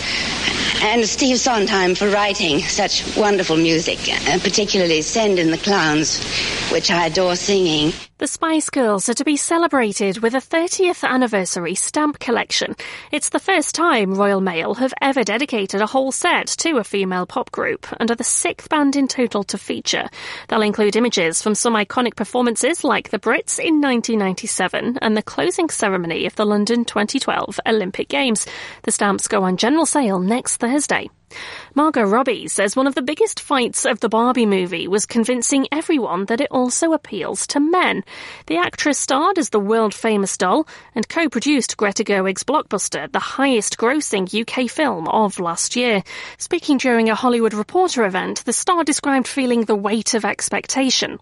and Steve Sondheim for writing such wonderful music, uh, particularly Send in the Clowns, which I adore singing. The Spice Girls are to be celebrated with a 30th anniversary stamp collection. It's the first time Royal Mail have ever dedicated a whole set to a female pop group and are the sixth band in total to feature. They'll include images from some iconic performances like the Brits in 1997 and the closing ceremony of the London 2012 Olympic Games. The stamps go on general sale next Thursday. Margot Robbie says one of the biggest fights of the Barbie movie was convincing everyone that it also appeals to men. The actress starred as the world famous doll and co produced Greta Gerwig's blockbuster, the highest grossing UK film of last year. Speaking during a Hollywood Reporter event, the star described feeling the weight of expectation.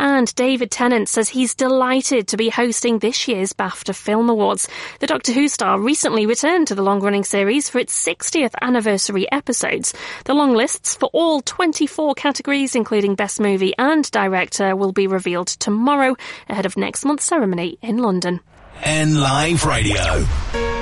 And David Tennant says he's delighted to be hosting this year's BAFTA Film Awards. The Doctor Who star recently returned to the long running series for its 60th anniversary episodes. The long lists for all 24 categories, including Best Movie and Director, will be revealed tomorrow ahead of next month's ceremony in London. N Live Radio.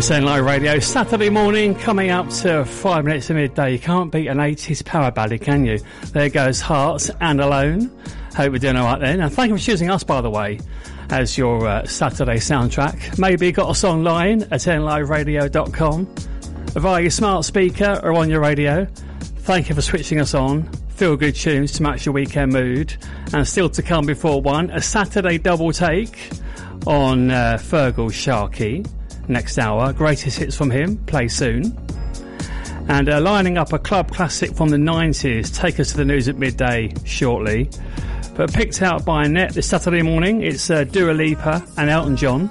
SN Live Radio, Saturday morning, coming up to five minutes to midday. You can't beat an 80s power ballad, can you? There goes Hearts and Alone. Hope we're doing all right then. And thank you for choosing us, by the way, as your uh, Saturday soundtrack. Maybe you got us online at nliveradio.com, via your smart speaker or on your radio. Thank you for switching us on. Feel good tunes to match your weekend mood. And still to come before one, a Saturday double take on uh, Feargal Sharkey next hour. Greatest hits from him, play soon. And uh, lining up a club classic from the 90s, take us to the news at midday shortly. But picked out by Annette this Saturday morning, it's uh, Dua Lipa and Elton John.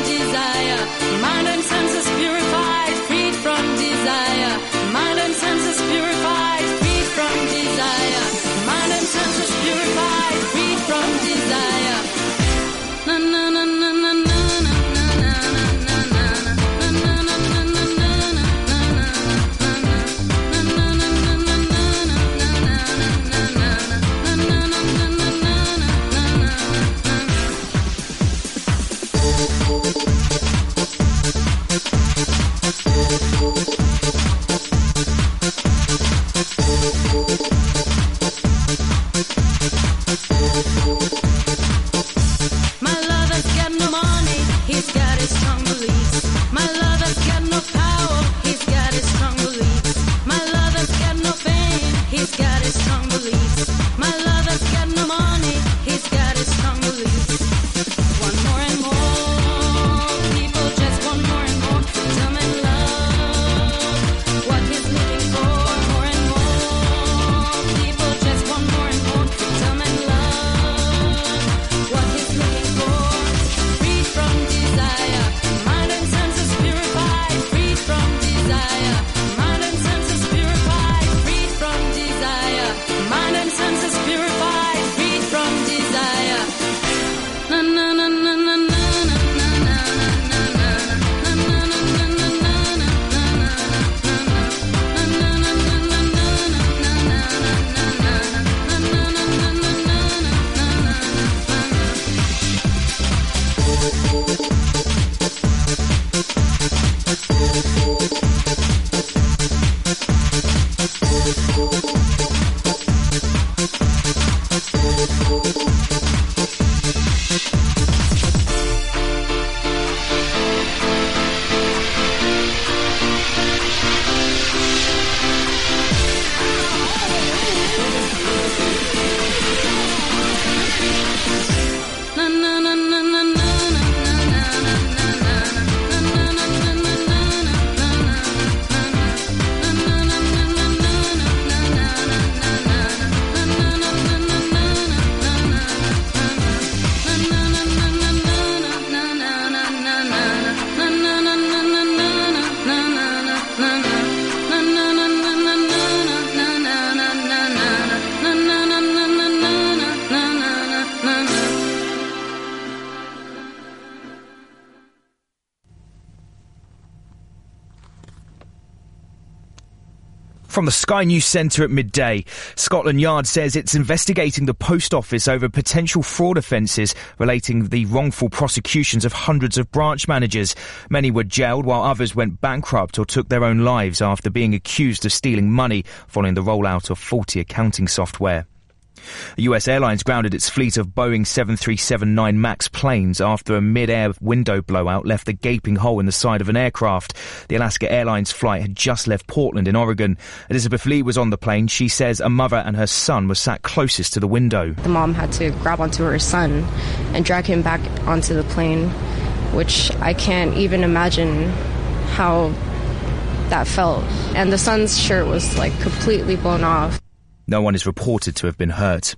desire. Mind and senses purified. From the Sky News Centre at midday, Scotland Yard says it's investigating the post office over potential fraud offences relating the wrongful prosecutions of hundreds of branch managers. Many were jailed while others went bankrupt or took their own lives after being accused of stealing money following the rollout of faulty accounting software. US Airlines grounded its fleet of Boeing 737-9 MAX planes after a mid-air window blowout left a gaping hole in the side of an aircraft. The Alaska Airlines flight had just left Portland in Oregon. Elizabeth Lee was on the plane. She says a mother and her son were sat closest to the window. The mom had to grab onto her son and drag him back onto the plane, which I can't even imagine how that felt. And the son's shirt was like completely blown off. No one is reported to have been hurt.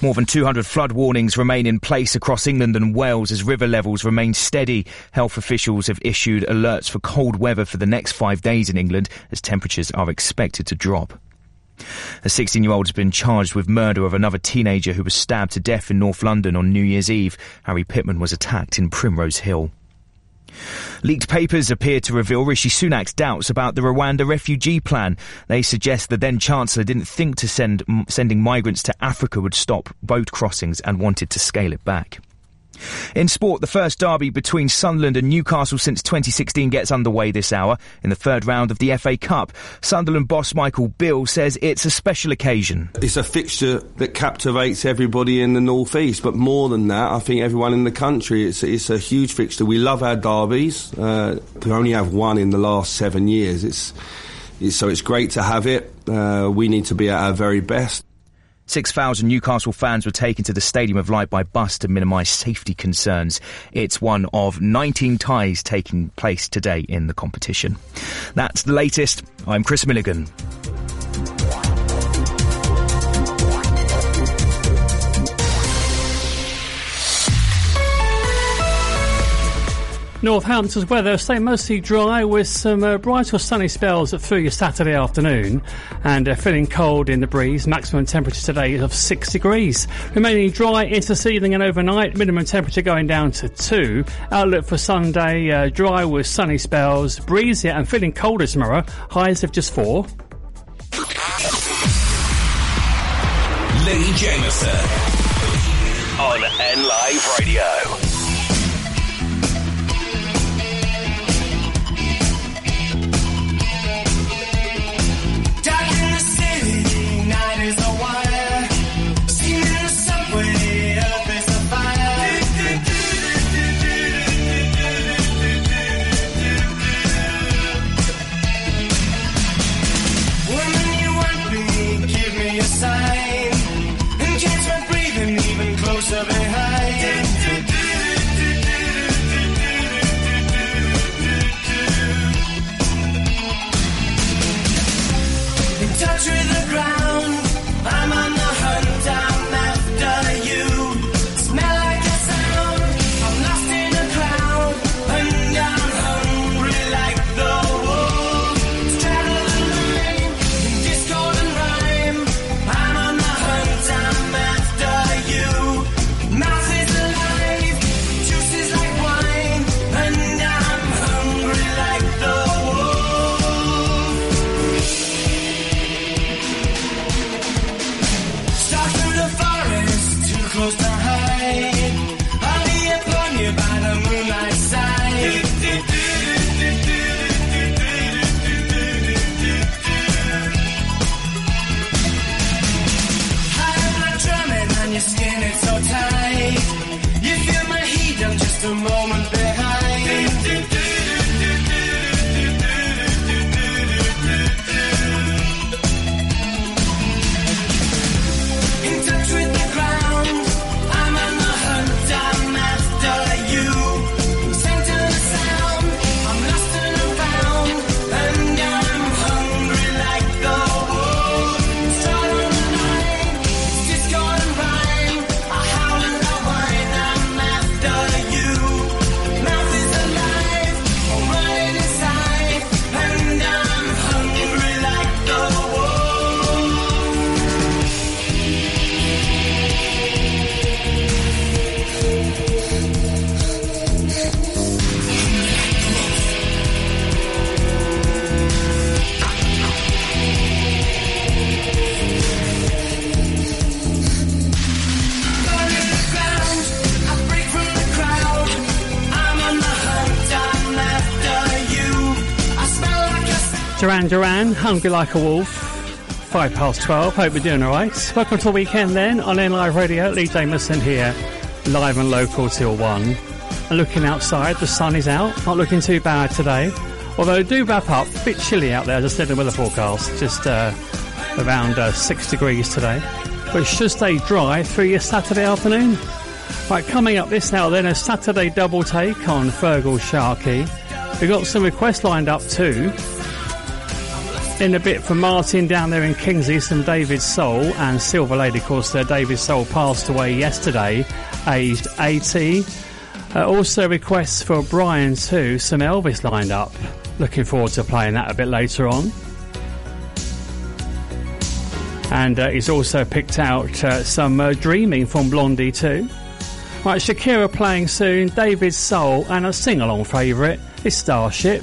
More than 200 flood warnings remain in place across England and Wales as river levels remain steady. Health officials have issued alerts for cold weather for the next five days in England as temperatures are expected to drop. A 16 year old has been charged with murder of another teenager who was stabbed to death in North London on New Year's Eve. Harry Pitman was attacked in Primrose Hill. Leaked papers appear to reveal Rishi Sunak's doubts about the Rwanda refugee plan. They suggest the then Chancellor didn't think to send sending migrants to Africa would stop boat crossings and wanted to scale it back. In sport, the first derby between Sunderland and Newcastle since 2016 gets underway this hour in the third round of the FA Cup. Sunderland boss Michael Beale says it's a special occasion. It's a fixture that captivates everybody in the North East, but more than that, I think everyone in the country. It's, it's a huge fixture. We love our derbies. Uh, we only have one in the last seven years. It's, it's so it's great to have it. Uh, we need to be at our very best. 6,000 Newcastle fans were taken to the Stadium of Light by bus to minimise safety concerns. It's one of 19 ties taking place today in the competition. That's the latest. I'm Chris Milligan. Northampton's weather stay mostly dry with some uh, bright or sunny spells through your Saturday afternoon and uh, feeling cold in the breeze. Maximum temperature today is of 6 degrees. Remaining dry into this evening and overnight. Minimum temperature going down to 2. Outlook for Sunday uh, dry with sunny spells, breezy and feeling colder tomorrow. Highs of just 4. Leigh Jamison on N Live Radio. Duran Duran, Hungry Like a Wolf. Five past twelve. Hope you're doing all right. Welcome to the weekend then on N Live Radio. Leigh Jamison here, live and local till one. And looking outside, the sun is out. Not looking too bad today. Although do wrap up, a bit chilly out there. Just in the weather forecast. Just uh, around uh, six degrees today. But should stay dry through your Saturday afternoon. Right, coming up this now then, a Saturday double take on Feargal Sharkey. We've got some requests lined up too. In a bit from Martin down there in Kingsley, some David Soul and Silver Lady. Of course, uh, David Soul passed away yesterday, aged 80. Uh, also, requests for Brian too, some Elvis lined up. Looking forward to playing that a bit later on. And uh, he's also picked out uh, some uh, Dreaming from Blondie too. Right, Shakira playing soon, David Soul, and a sing along favourite is Starship.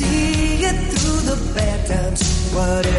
see it through the bad times. Whatever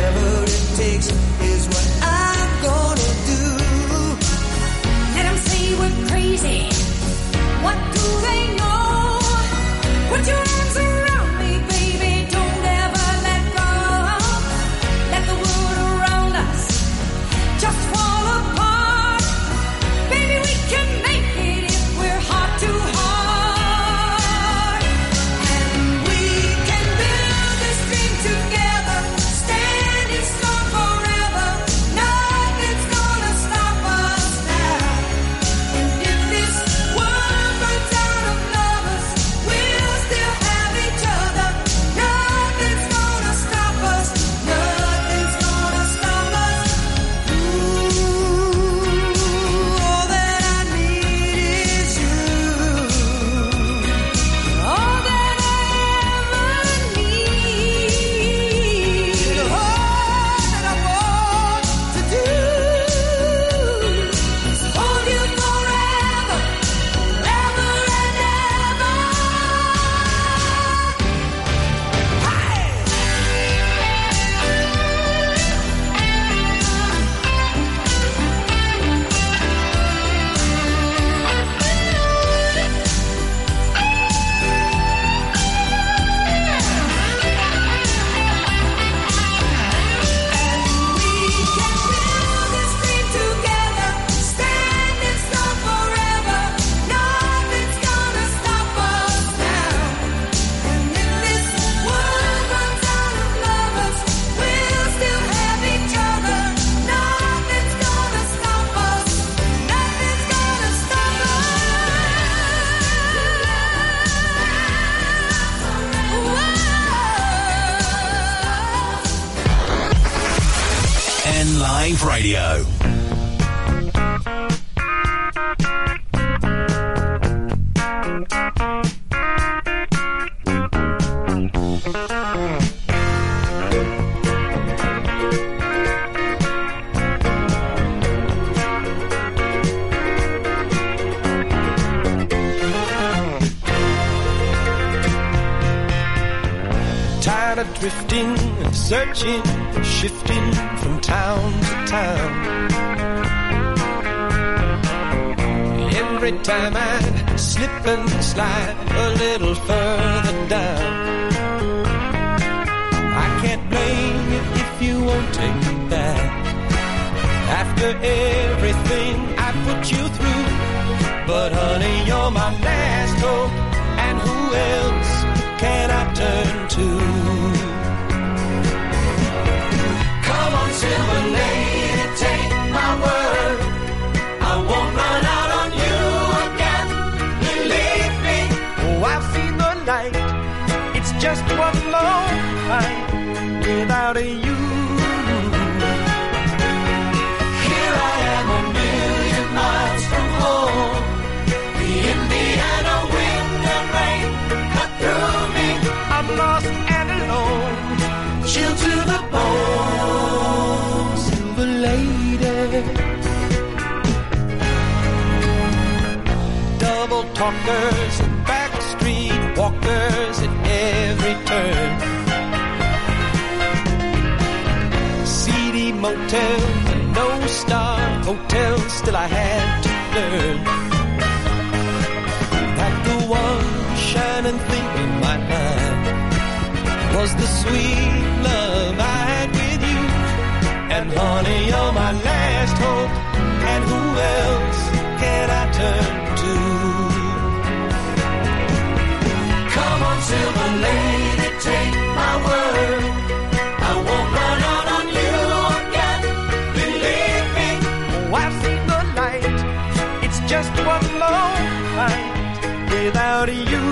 searching, hotels and no star hotel. Still, I had to learn that the one shining thing in my mind was the sweet love I had with you. And honey, you're my last hope. And who else can I turn to? Come on, silver lady, take my word. without you.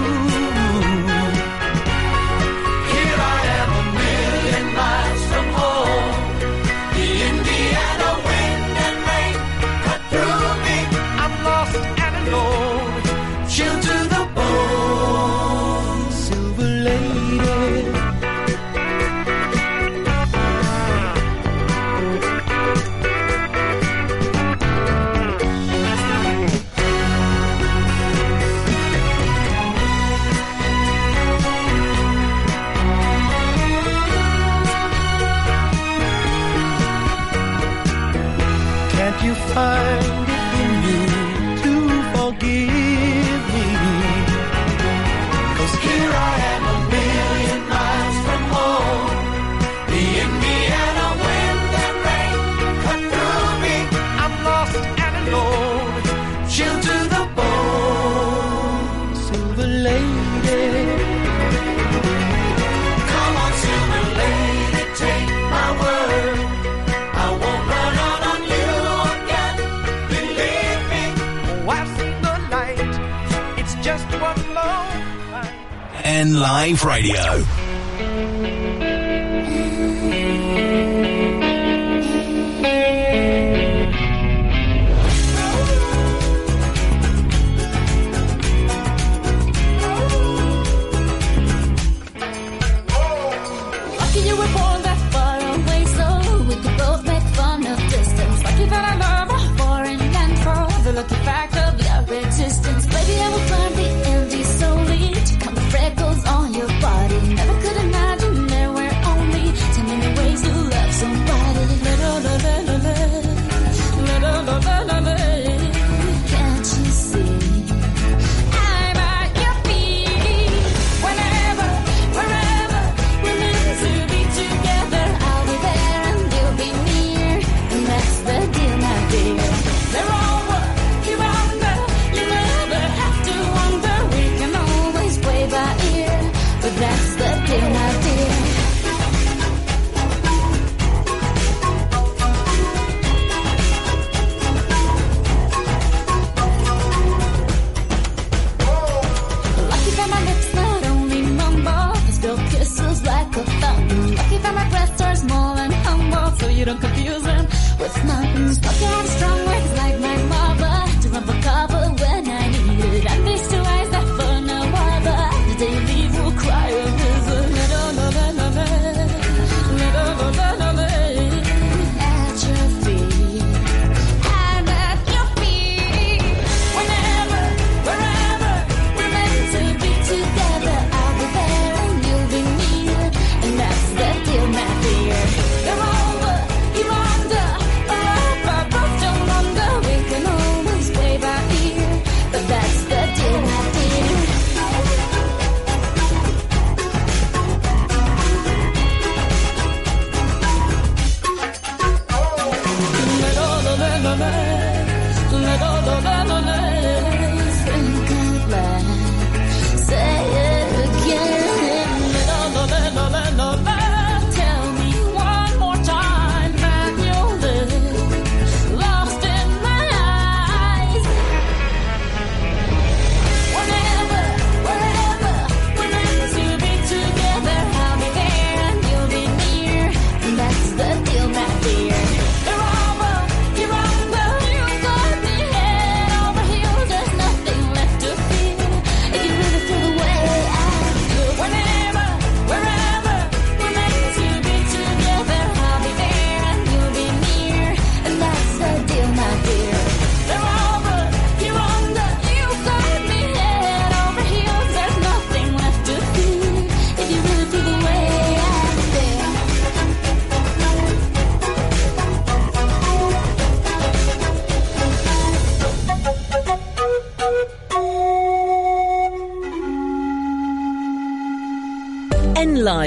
Live Radio.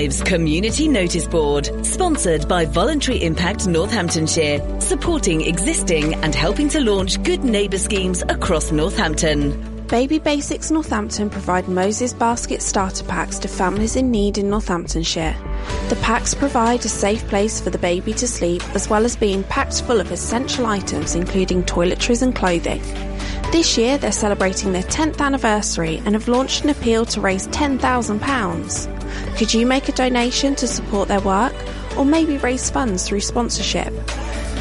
Lives Community Notice Board, sponsored by Voluntary Impact Northamptonshire, supporting existing and helping to launch good neighbour schemes across Northampton. Baby Basics Northampton provide Moses Basket starter packs to families in need in Northamptonshire. The packs provide a safe place for the baby to sleep as well as being packed full of essential items including toiletries and clothing. This year they're celebrating their 10th anniversary and have launched an appeal to raise £10,000. Could you make a donation to support their work or maybe raise funds through sponsorship?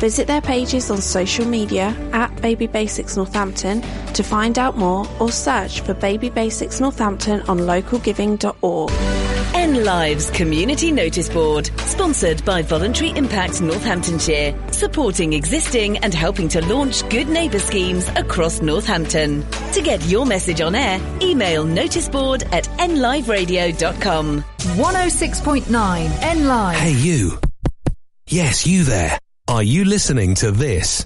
Visit their pages on social media at Baby Basics Northampton to find out more or search for Baby Basics Northampton on localgiving.org. N Lives Community Notice Board, sponsored by Voluntary Impact Northamptonshire, supporting existing and helping to launch good neighbour schemes across Northampton. To get your message on air, email noticeboard at nliveradio.com. 106.9 N Live. Hey, you. Yes, you there. Are you listening to this?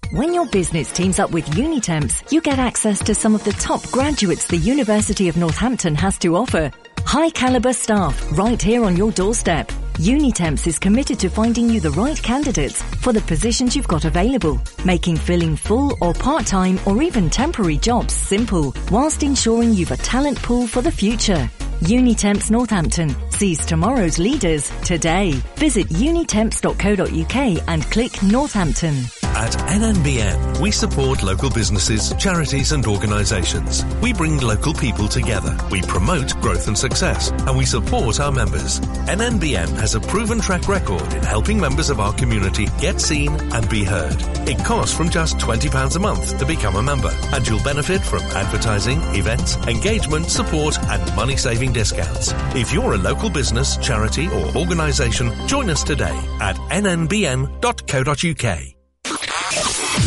When your business teams up with Unitemps, you get access to some of the top graduates the University of Northampton has to offer. High caliber staff right here on your doorstep. Unitemps is committed to finding you the right candidates for the positions you've got available, making filling full or part-time or even temporary jobs simple, whilst ensuring you've a talent pool for the future. Unitemps Northampton sees tomorrow's leaders today. Visit unitemps.co.uk and click Northampton. At NNBN, we support local businesses, charities and organisations. We bring local people together. We promote growth and success, and we support our members. NNBN has a proven track record in helping members of our community get seen and be heard. It costs from just £20 a month to become a member, and you'll benefit from advertising, events, engagement, support and money-saving discounts. If you're a local business, charity or organisation, join us today at nnbn.co.uk.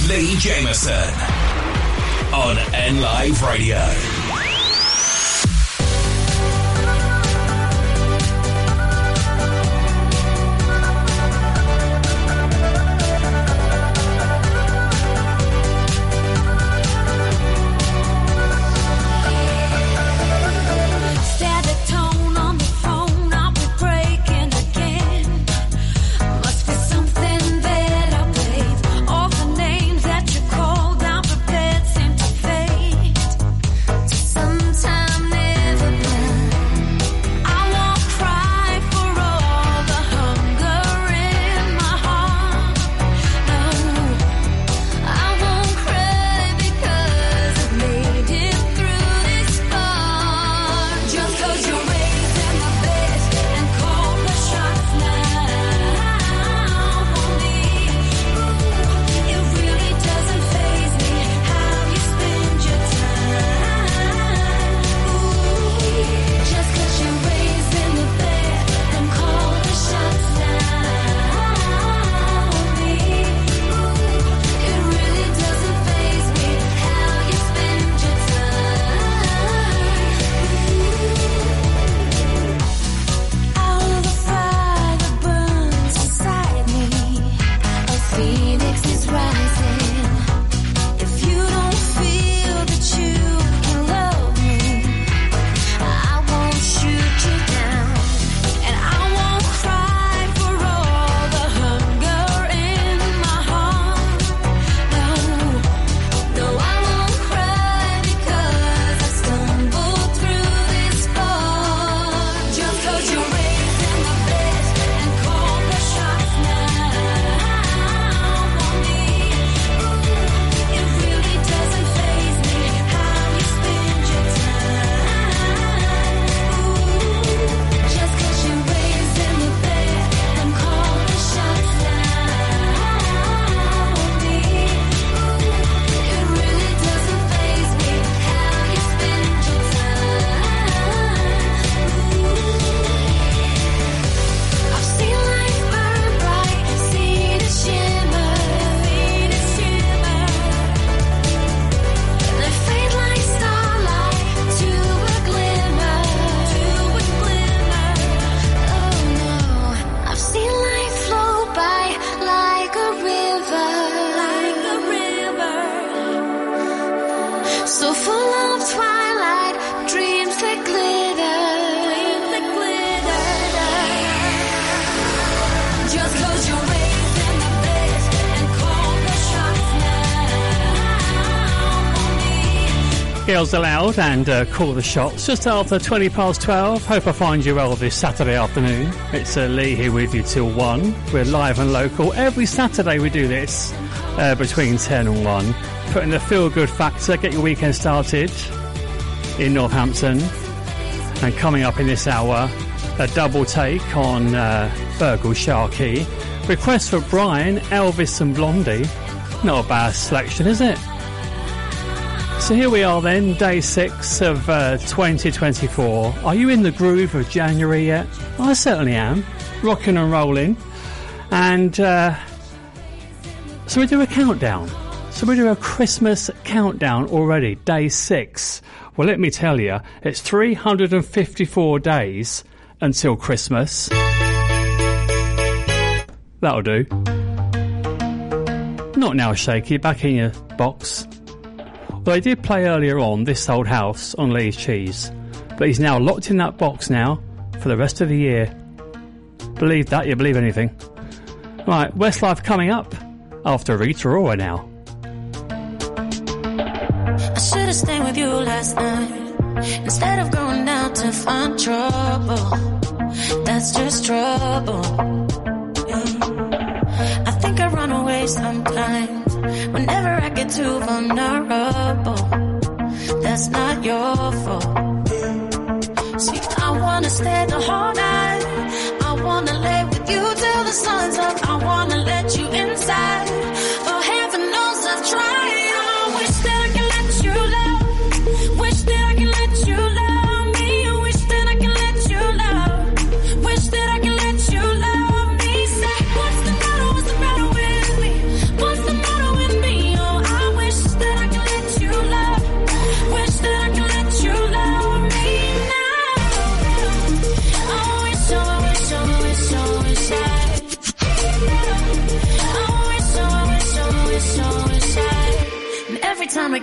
Leigh Jamison on N Live Radio. Girls aloud and uh, call the shots. Just after 20 past 12. Hope I find you well this Saturday afternoon. It's uh, Lee here with you till 1. We're live and local. Every Saturday we do this uh, between 10 and 1. Putting the feel good factor, get your weekend started in Northampton. And coming up in this hour, a double take on uh, Sharkey. Request for Brian, Elvis and Blondie. Not a bad selection, is it? So here we are then, day six of uh, 2024. Are you in the groove of January yet? I certainly am. Rocking and rolling. And uh, so we do a countdown. So we do a Christmas countdown already, day six. Well, let me tell you, it's 354 days until Christmas. That'll do. Not now, Shaky. Back in your box. Well, I did play earlier on This Old House on Lee's Cheese, but he's now locked in that box now for the rest of the year. Believe that, you believe anything. Right, Westlife coming up after Rita Ora now. I should have stayed with you last night instead of going out to find trouble. That's just trouble. I think I run away sometimes too vulnerable. That's not your fault. See, I wanna stay the whole night. I wanna lay with you till the sun's up. I wanna let you inside.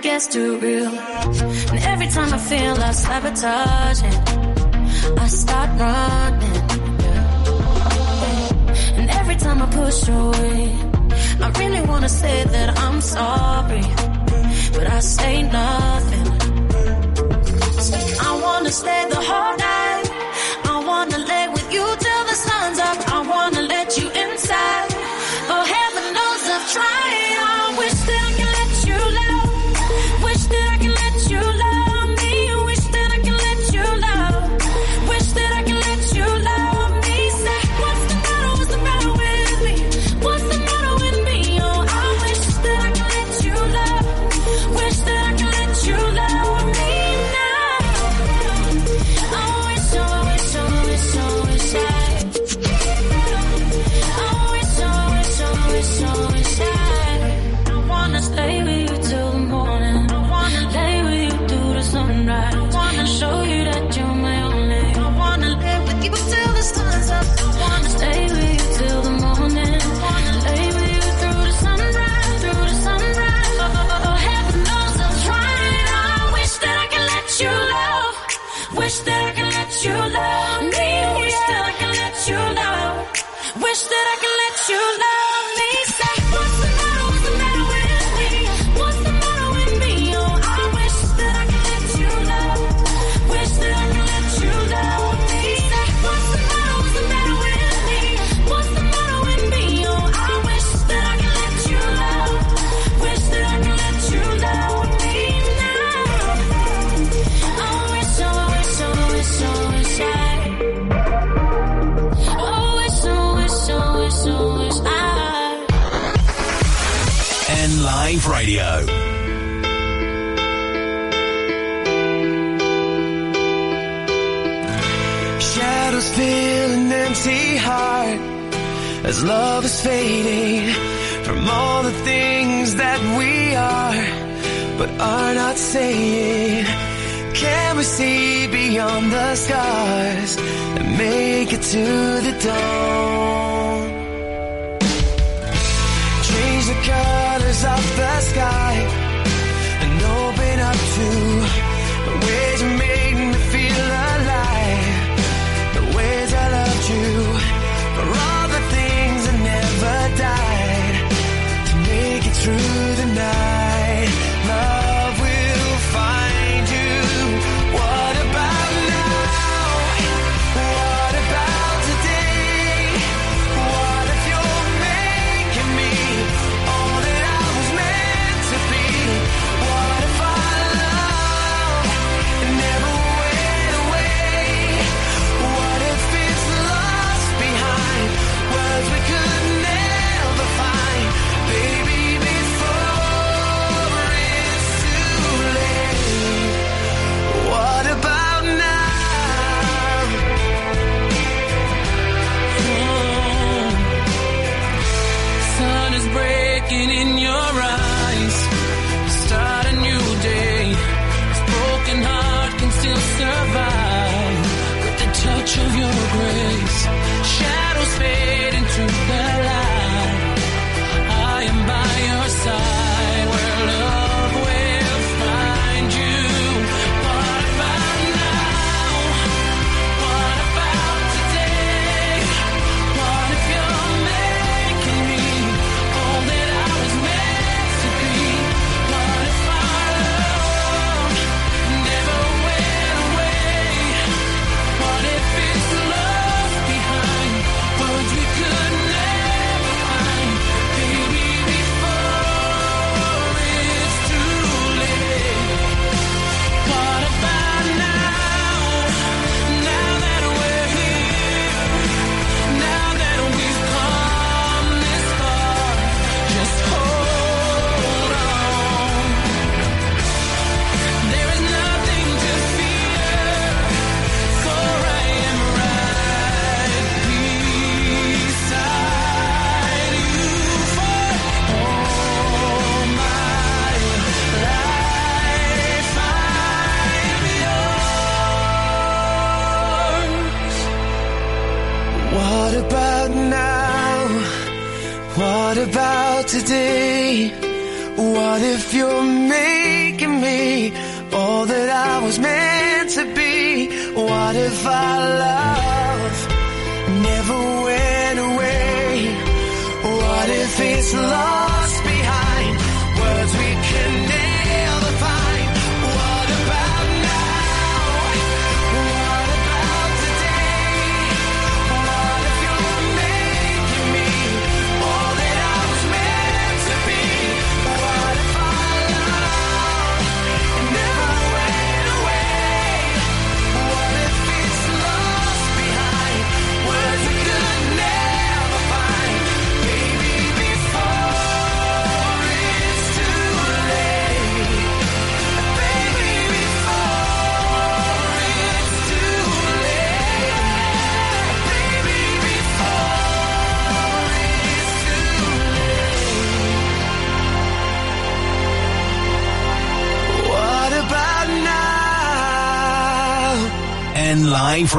It gets too real, and every time I feel like sabotaging, I start running. And every time I push away, I really wanna say that I'm sorry, but I say nothing. I wanna stay the whole night. I wanna lay with you as love is fading from all the things that we are, but are not saying. Can we see beyond the scars and make it to the dawn?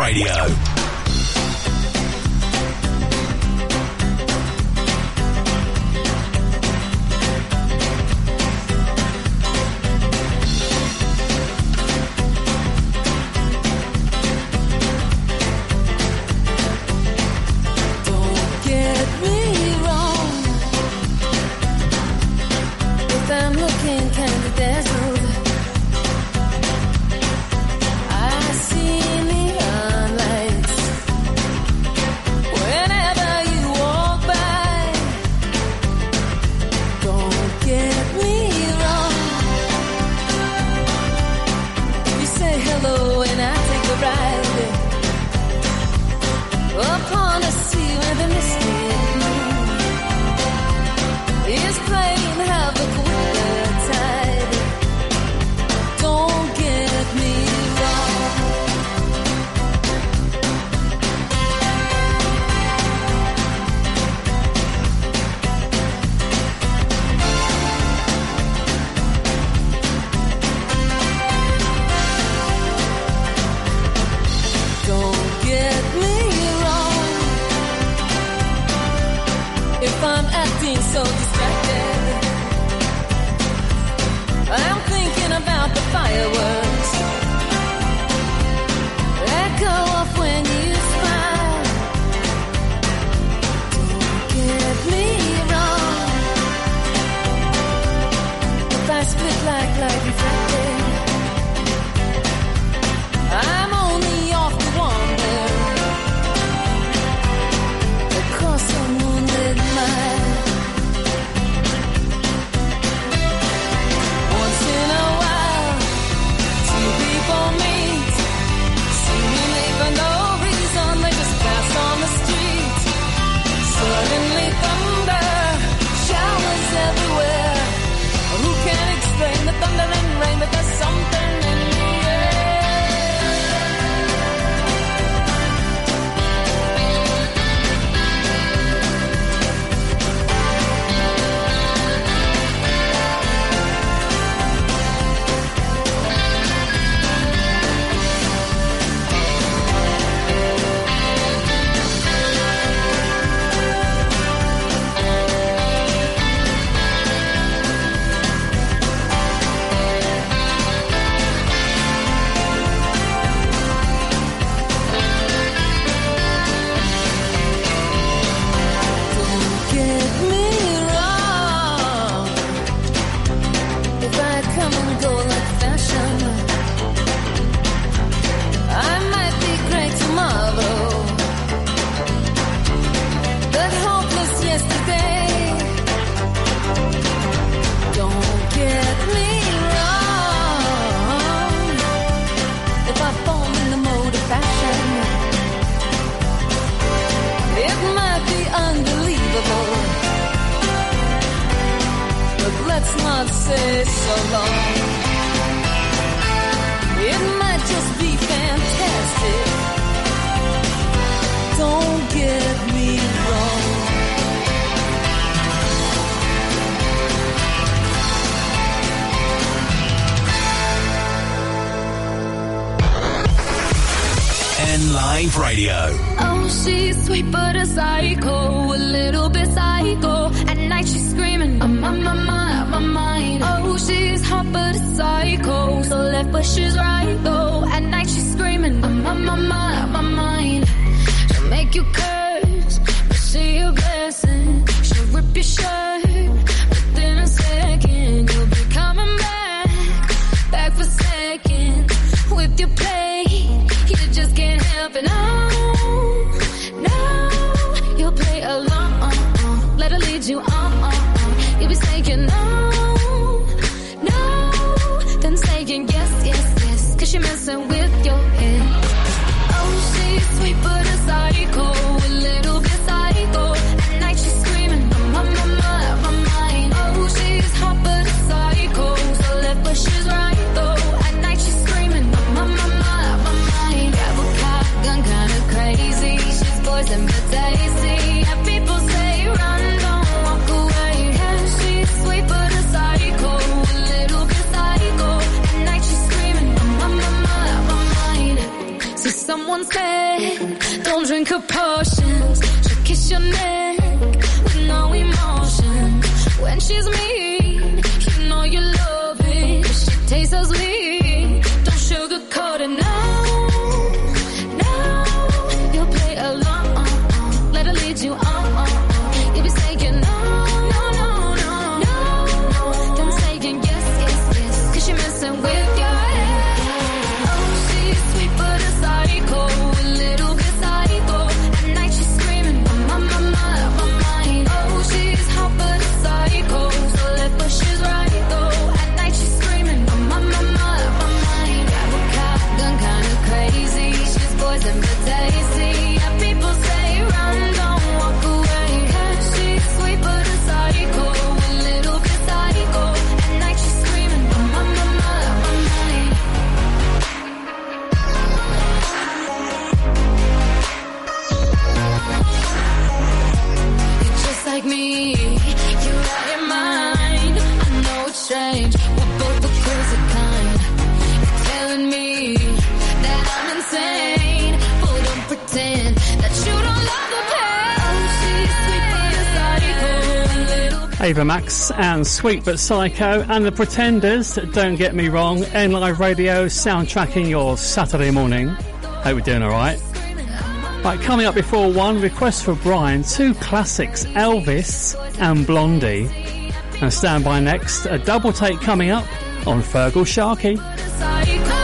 Radio. not say so long. It might just be fantastic. Don't get me wrong. N Live Radio. Oh, she's sweet but a psycho, a little bit psycho. At night she's screaming, I'm on my mind my mind. Oh, she's hot but a psycho, so left but she's right though. At night she's screaming, I'm on my mind, my mind. She'll make you curse, but see a blessing. She'll rip your shirt, within a second you'll be coming back, back for second with your play. A Ava Max and Sweet But Psycho and the Pretenders. Don't get me wrong. N Live Radio soundtracking your Saturday morning. Hope we're doing alright. Right, coming up before one, request for Brian, two classics, Elvis and Blondie. And stand by next, a double take coming up on Feargal Sharkey. psycho.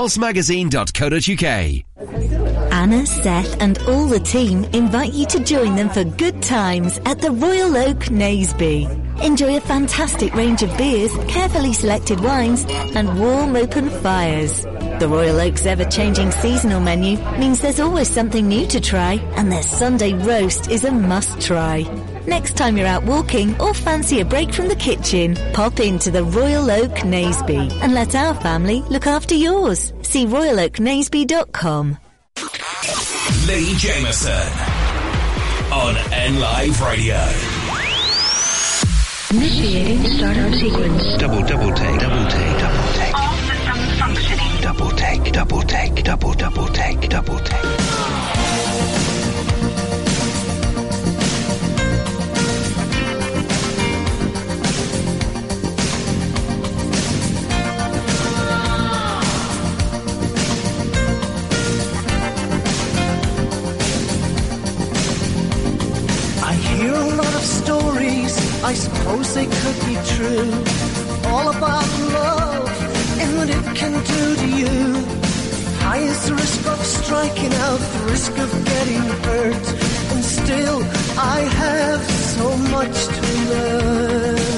pulsemagazine.co.uk. Anna, Seth, and all the team invite you to join them for good times at the Royal Oak Naseby. Enjoy a fantastic range of beers, carefully selected wines, and warm open fires. The Royal Oak's ever-changing seasonal menu means there's always something new to try, and their Sunday roast is a must-try. Next time you're out walking or fancy a break from the kitchen, pop into the Royal Oak Naseby and let our family look after yours. See royaloaknaseby.com. Leigh Jamison on N Live Radio. Initiating startup sequence. Double, double take, double take, double take. All systems functioning. Double take, double take, double, double take, double take. I suppose they could be true. All about love and what it can do to you. High is the risk of striking out, the risk of getting hurt. And still, I have so much to learn.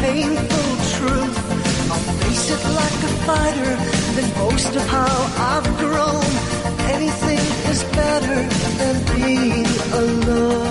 painful truth. I'll face it like a fighter, then boast of how I've grown. Anything is better than being alone.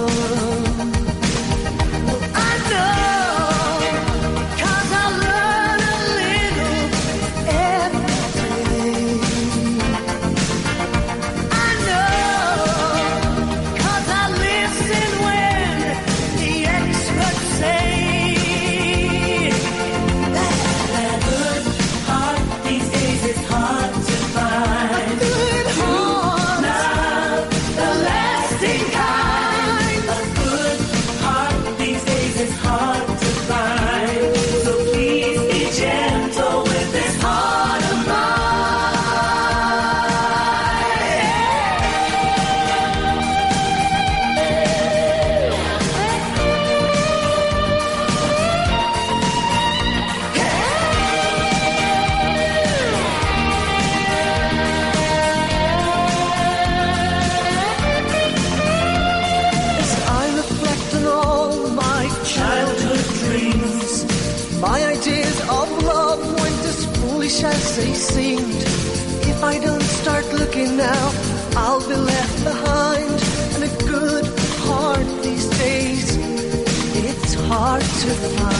to the.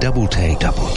double take. Double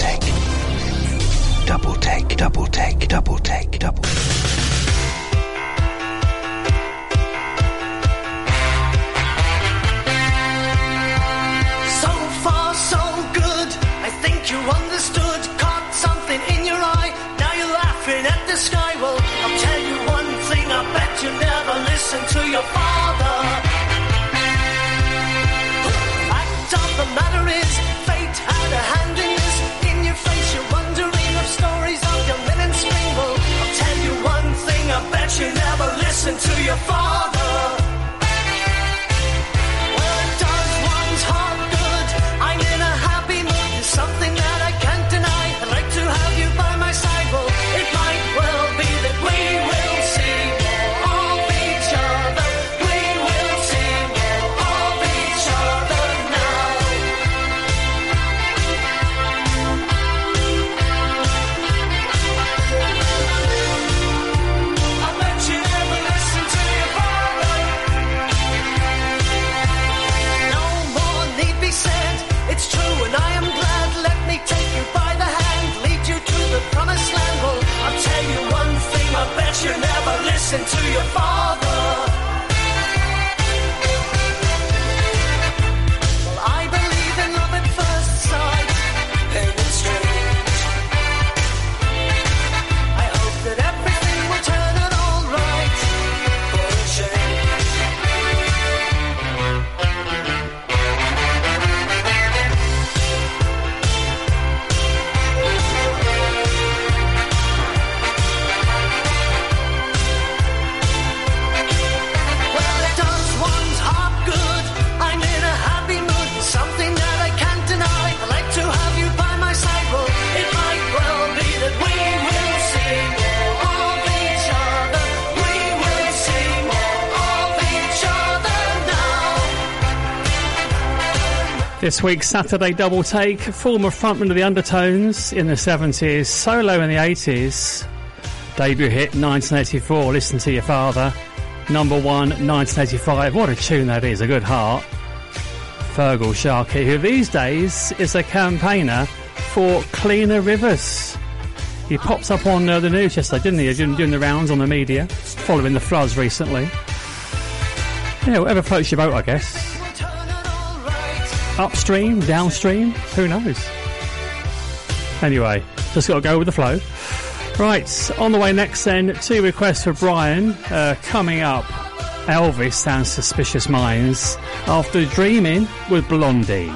your father. This week's Saturday double take, former frontman of the Undertones in the 70s, solo in the 80s, debut hit 1984, Listen to Your Father, number one 1985, what a tune that is, a good heart. Feargal Sharkey, who these days is a campaigner for cleaner rivers. He pops up on uh, the news yesterday, didn't he? Doing, doing the rounds on the media, following the floods recently. Yeah, whatever floats your boat, I guess. Upstream, downstream, who knows? Anyway, just got to go with the flow. Right, on the way next then, two requests for Brian. Uh, coming up, Elvis and Suspicious Minds after Dreaming with Blondie.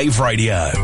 Live Radio.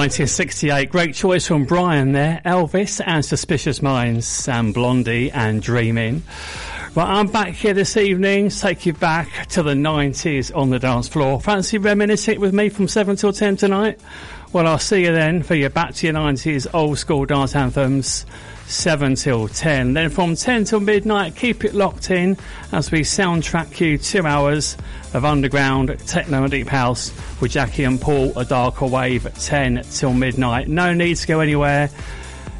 1968, great choice from Brian there. Elvis and Suspicious Minds, Sam Blondie and Dreaming. Well, I'm back here this evening take you back to the 90s on the dance floor. Fancy reminiscing with me from 7 till 10 tonight? Well, I'll see you then for your back to your 90s old school dance anthems. 7 till 10. Then from 10 till midnight, keep it locked in as we soundtrack you two hours of underground techno and deep house with Jackie and Paul, a darker wave at 10 till midnight. No need to go anywhere.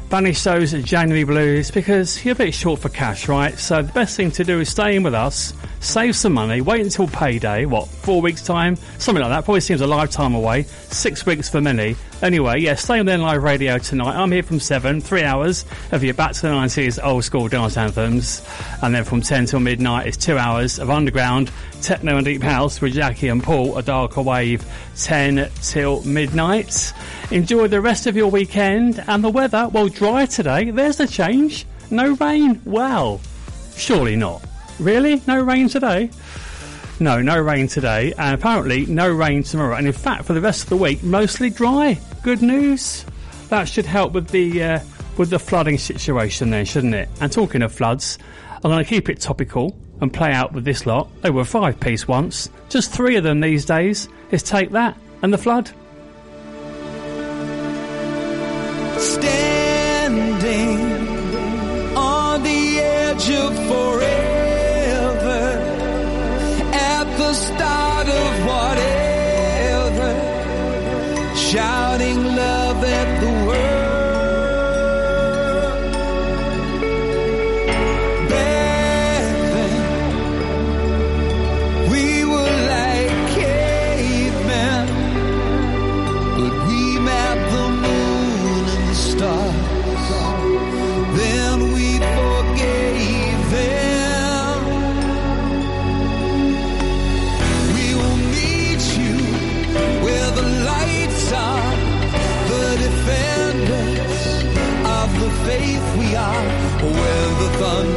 Banish those January blues because you're a bit short for cash, right? So the best thing to do is stay in with us, save some money, wait until payday, what, four weeks time? Something like that. Probably seems a lifetime away. Six weeks for many. Anyway, yeah, stay on then live radio tonight. I'm here from seven, three hours of your back to the 90s old school dance anthems. And then from 10 till midnight is two hours of underground techno and deep house with Jackie and Paul, a darker wave, 10 till midnight. Enjoy the rest of your weekend and the weather, well, dry today. There's the change. No rain. Well, surely not. Really? No rain today? No, no rain today, and apparently no rain tomorrow. And in fact, for the rest of the week, mostly dry. Good news. That should help with the uh, with the flooding situation, then, shouldn't it? And talking of floods, I'm going to keep it topical and play out with this lot. They were five piece once, just three of them these days. Is take that and the flood. standing on the edge of forever start of whatever. Shouting love at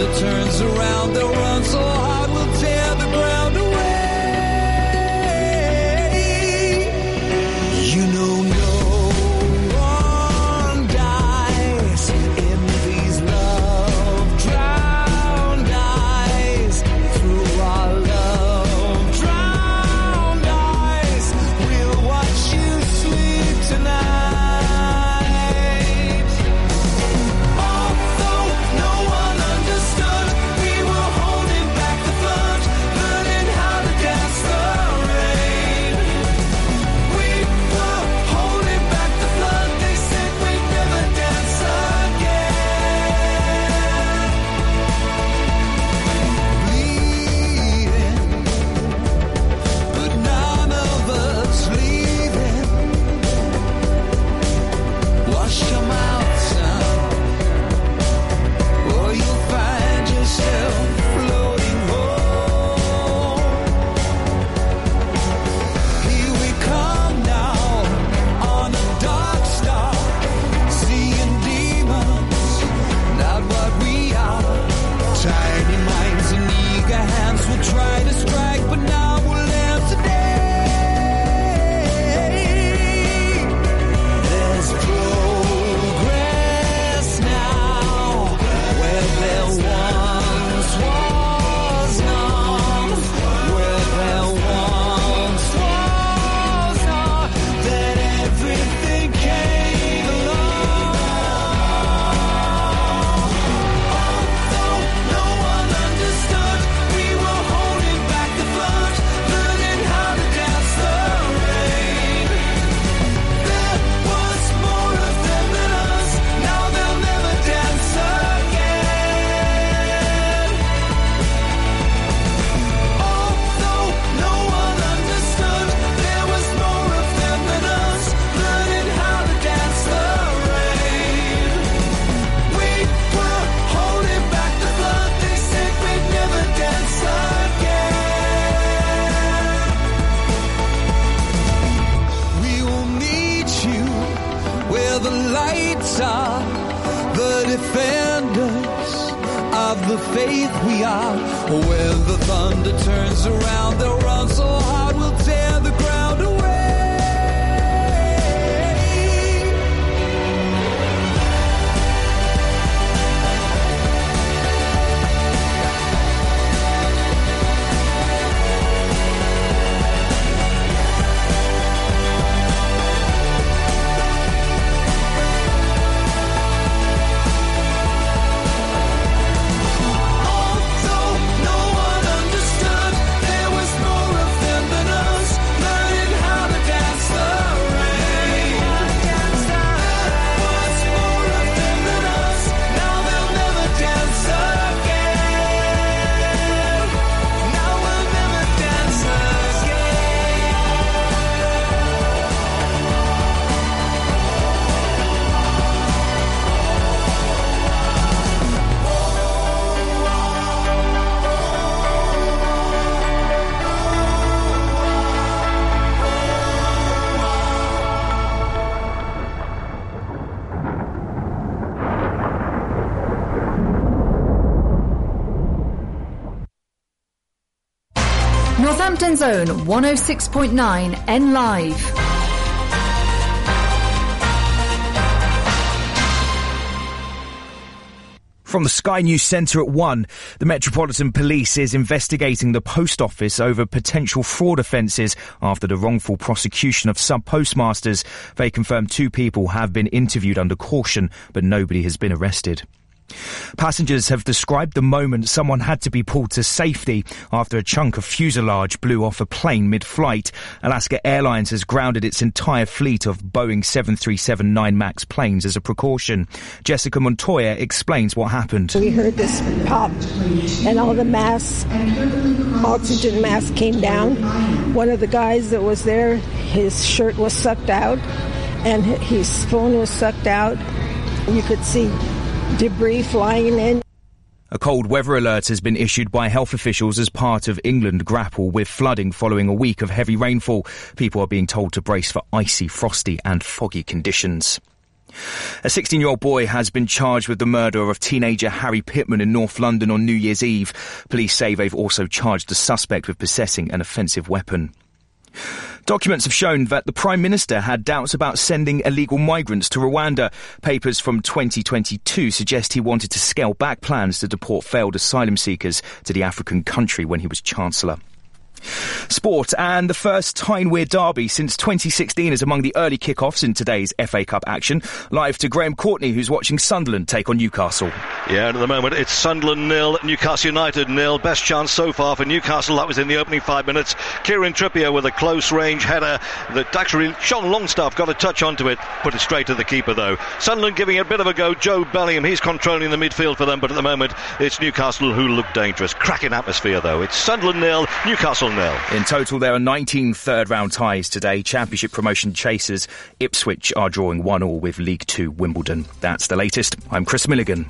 thunder turns around, they'll run Northampton Zone 106.9 N Live. From the Sky News Centre at 1, the Metropolitan Police is investigating the post office over potential fraud offences after the wrongful prosecution of sub postmasters. They confirm two people have been interviewed under caution, but nobody has been arrested. Passengers have described the moment someone had to be pulled to safety after a chunk of fuselage blew off a plane mid-flight. Alaska Airlines has grounded its entire fleet of Boeing 737-9 MAX planes as a precaution. Jessica Montoya explains what happened. We heard this pop, and all the masks, oxygen masks came down. One of the guys that was there, his shirt was sucked out, and his phone was sucked out. You could see debris flying in. A cold weather alert has been issued by health officials as part of England grapple with flooding following a week of heavy rainfall. People are being told to brace for icy, frosty and foggy conditions. A 16 year old boy has been charged with the murder of teenager Harry Pitman in North London on New Year's Eve. Police say they've also charged the suspect with possessing an offensive weapon. Documents have shown that the Prime Minister had doubts about sending illegal migrants to Rwanda. Papers from 2022 suggest he wanted to scale back plans to deport failed asylum seekers to the African country when he was Chancellor. Sport and the first Tyne-Wear derby since 2016 is among the early kickoffs in today's FA Cup action. Live to Graham Courtney, who's watching Sunderland take on Newcastle. Yeah, and at the moment it's Sunderland nil, Newcastle United nil. Best chance so far for Newcastle. That was in the opening five minutes. Kieran Trippier with a close range header that actually Sean Longstaff got a touch onto it, put it straight to the keeper though. Sunderland giving it a bit of a go. Jobe Bellingham, he's controlling the midfield for them, but at the moment it's Newcastle who look dangerous. Cracking atmosphere though. It's Sunderland nil, Newcastle nil. In total, there are 19 third round ties today. Championship promotion chasers Ipswich are drawing one all with League Two Wimbledon. That's the latest. I'm Chris Milligan.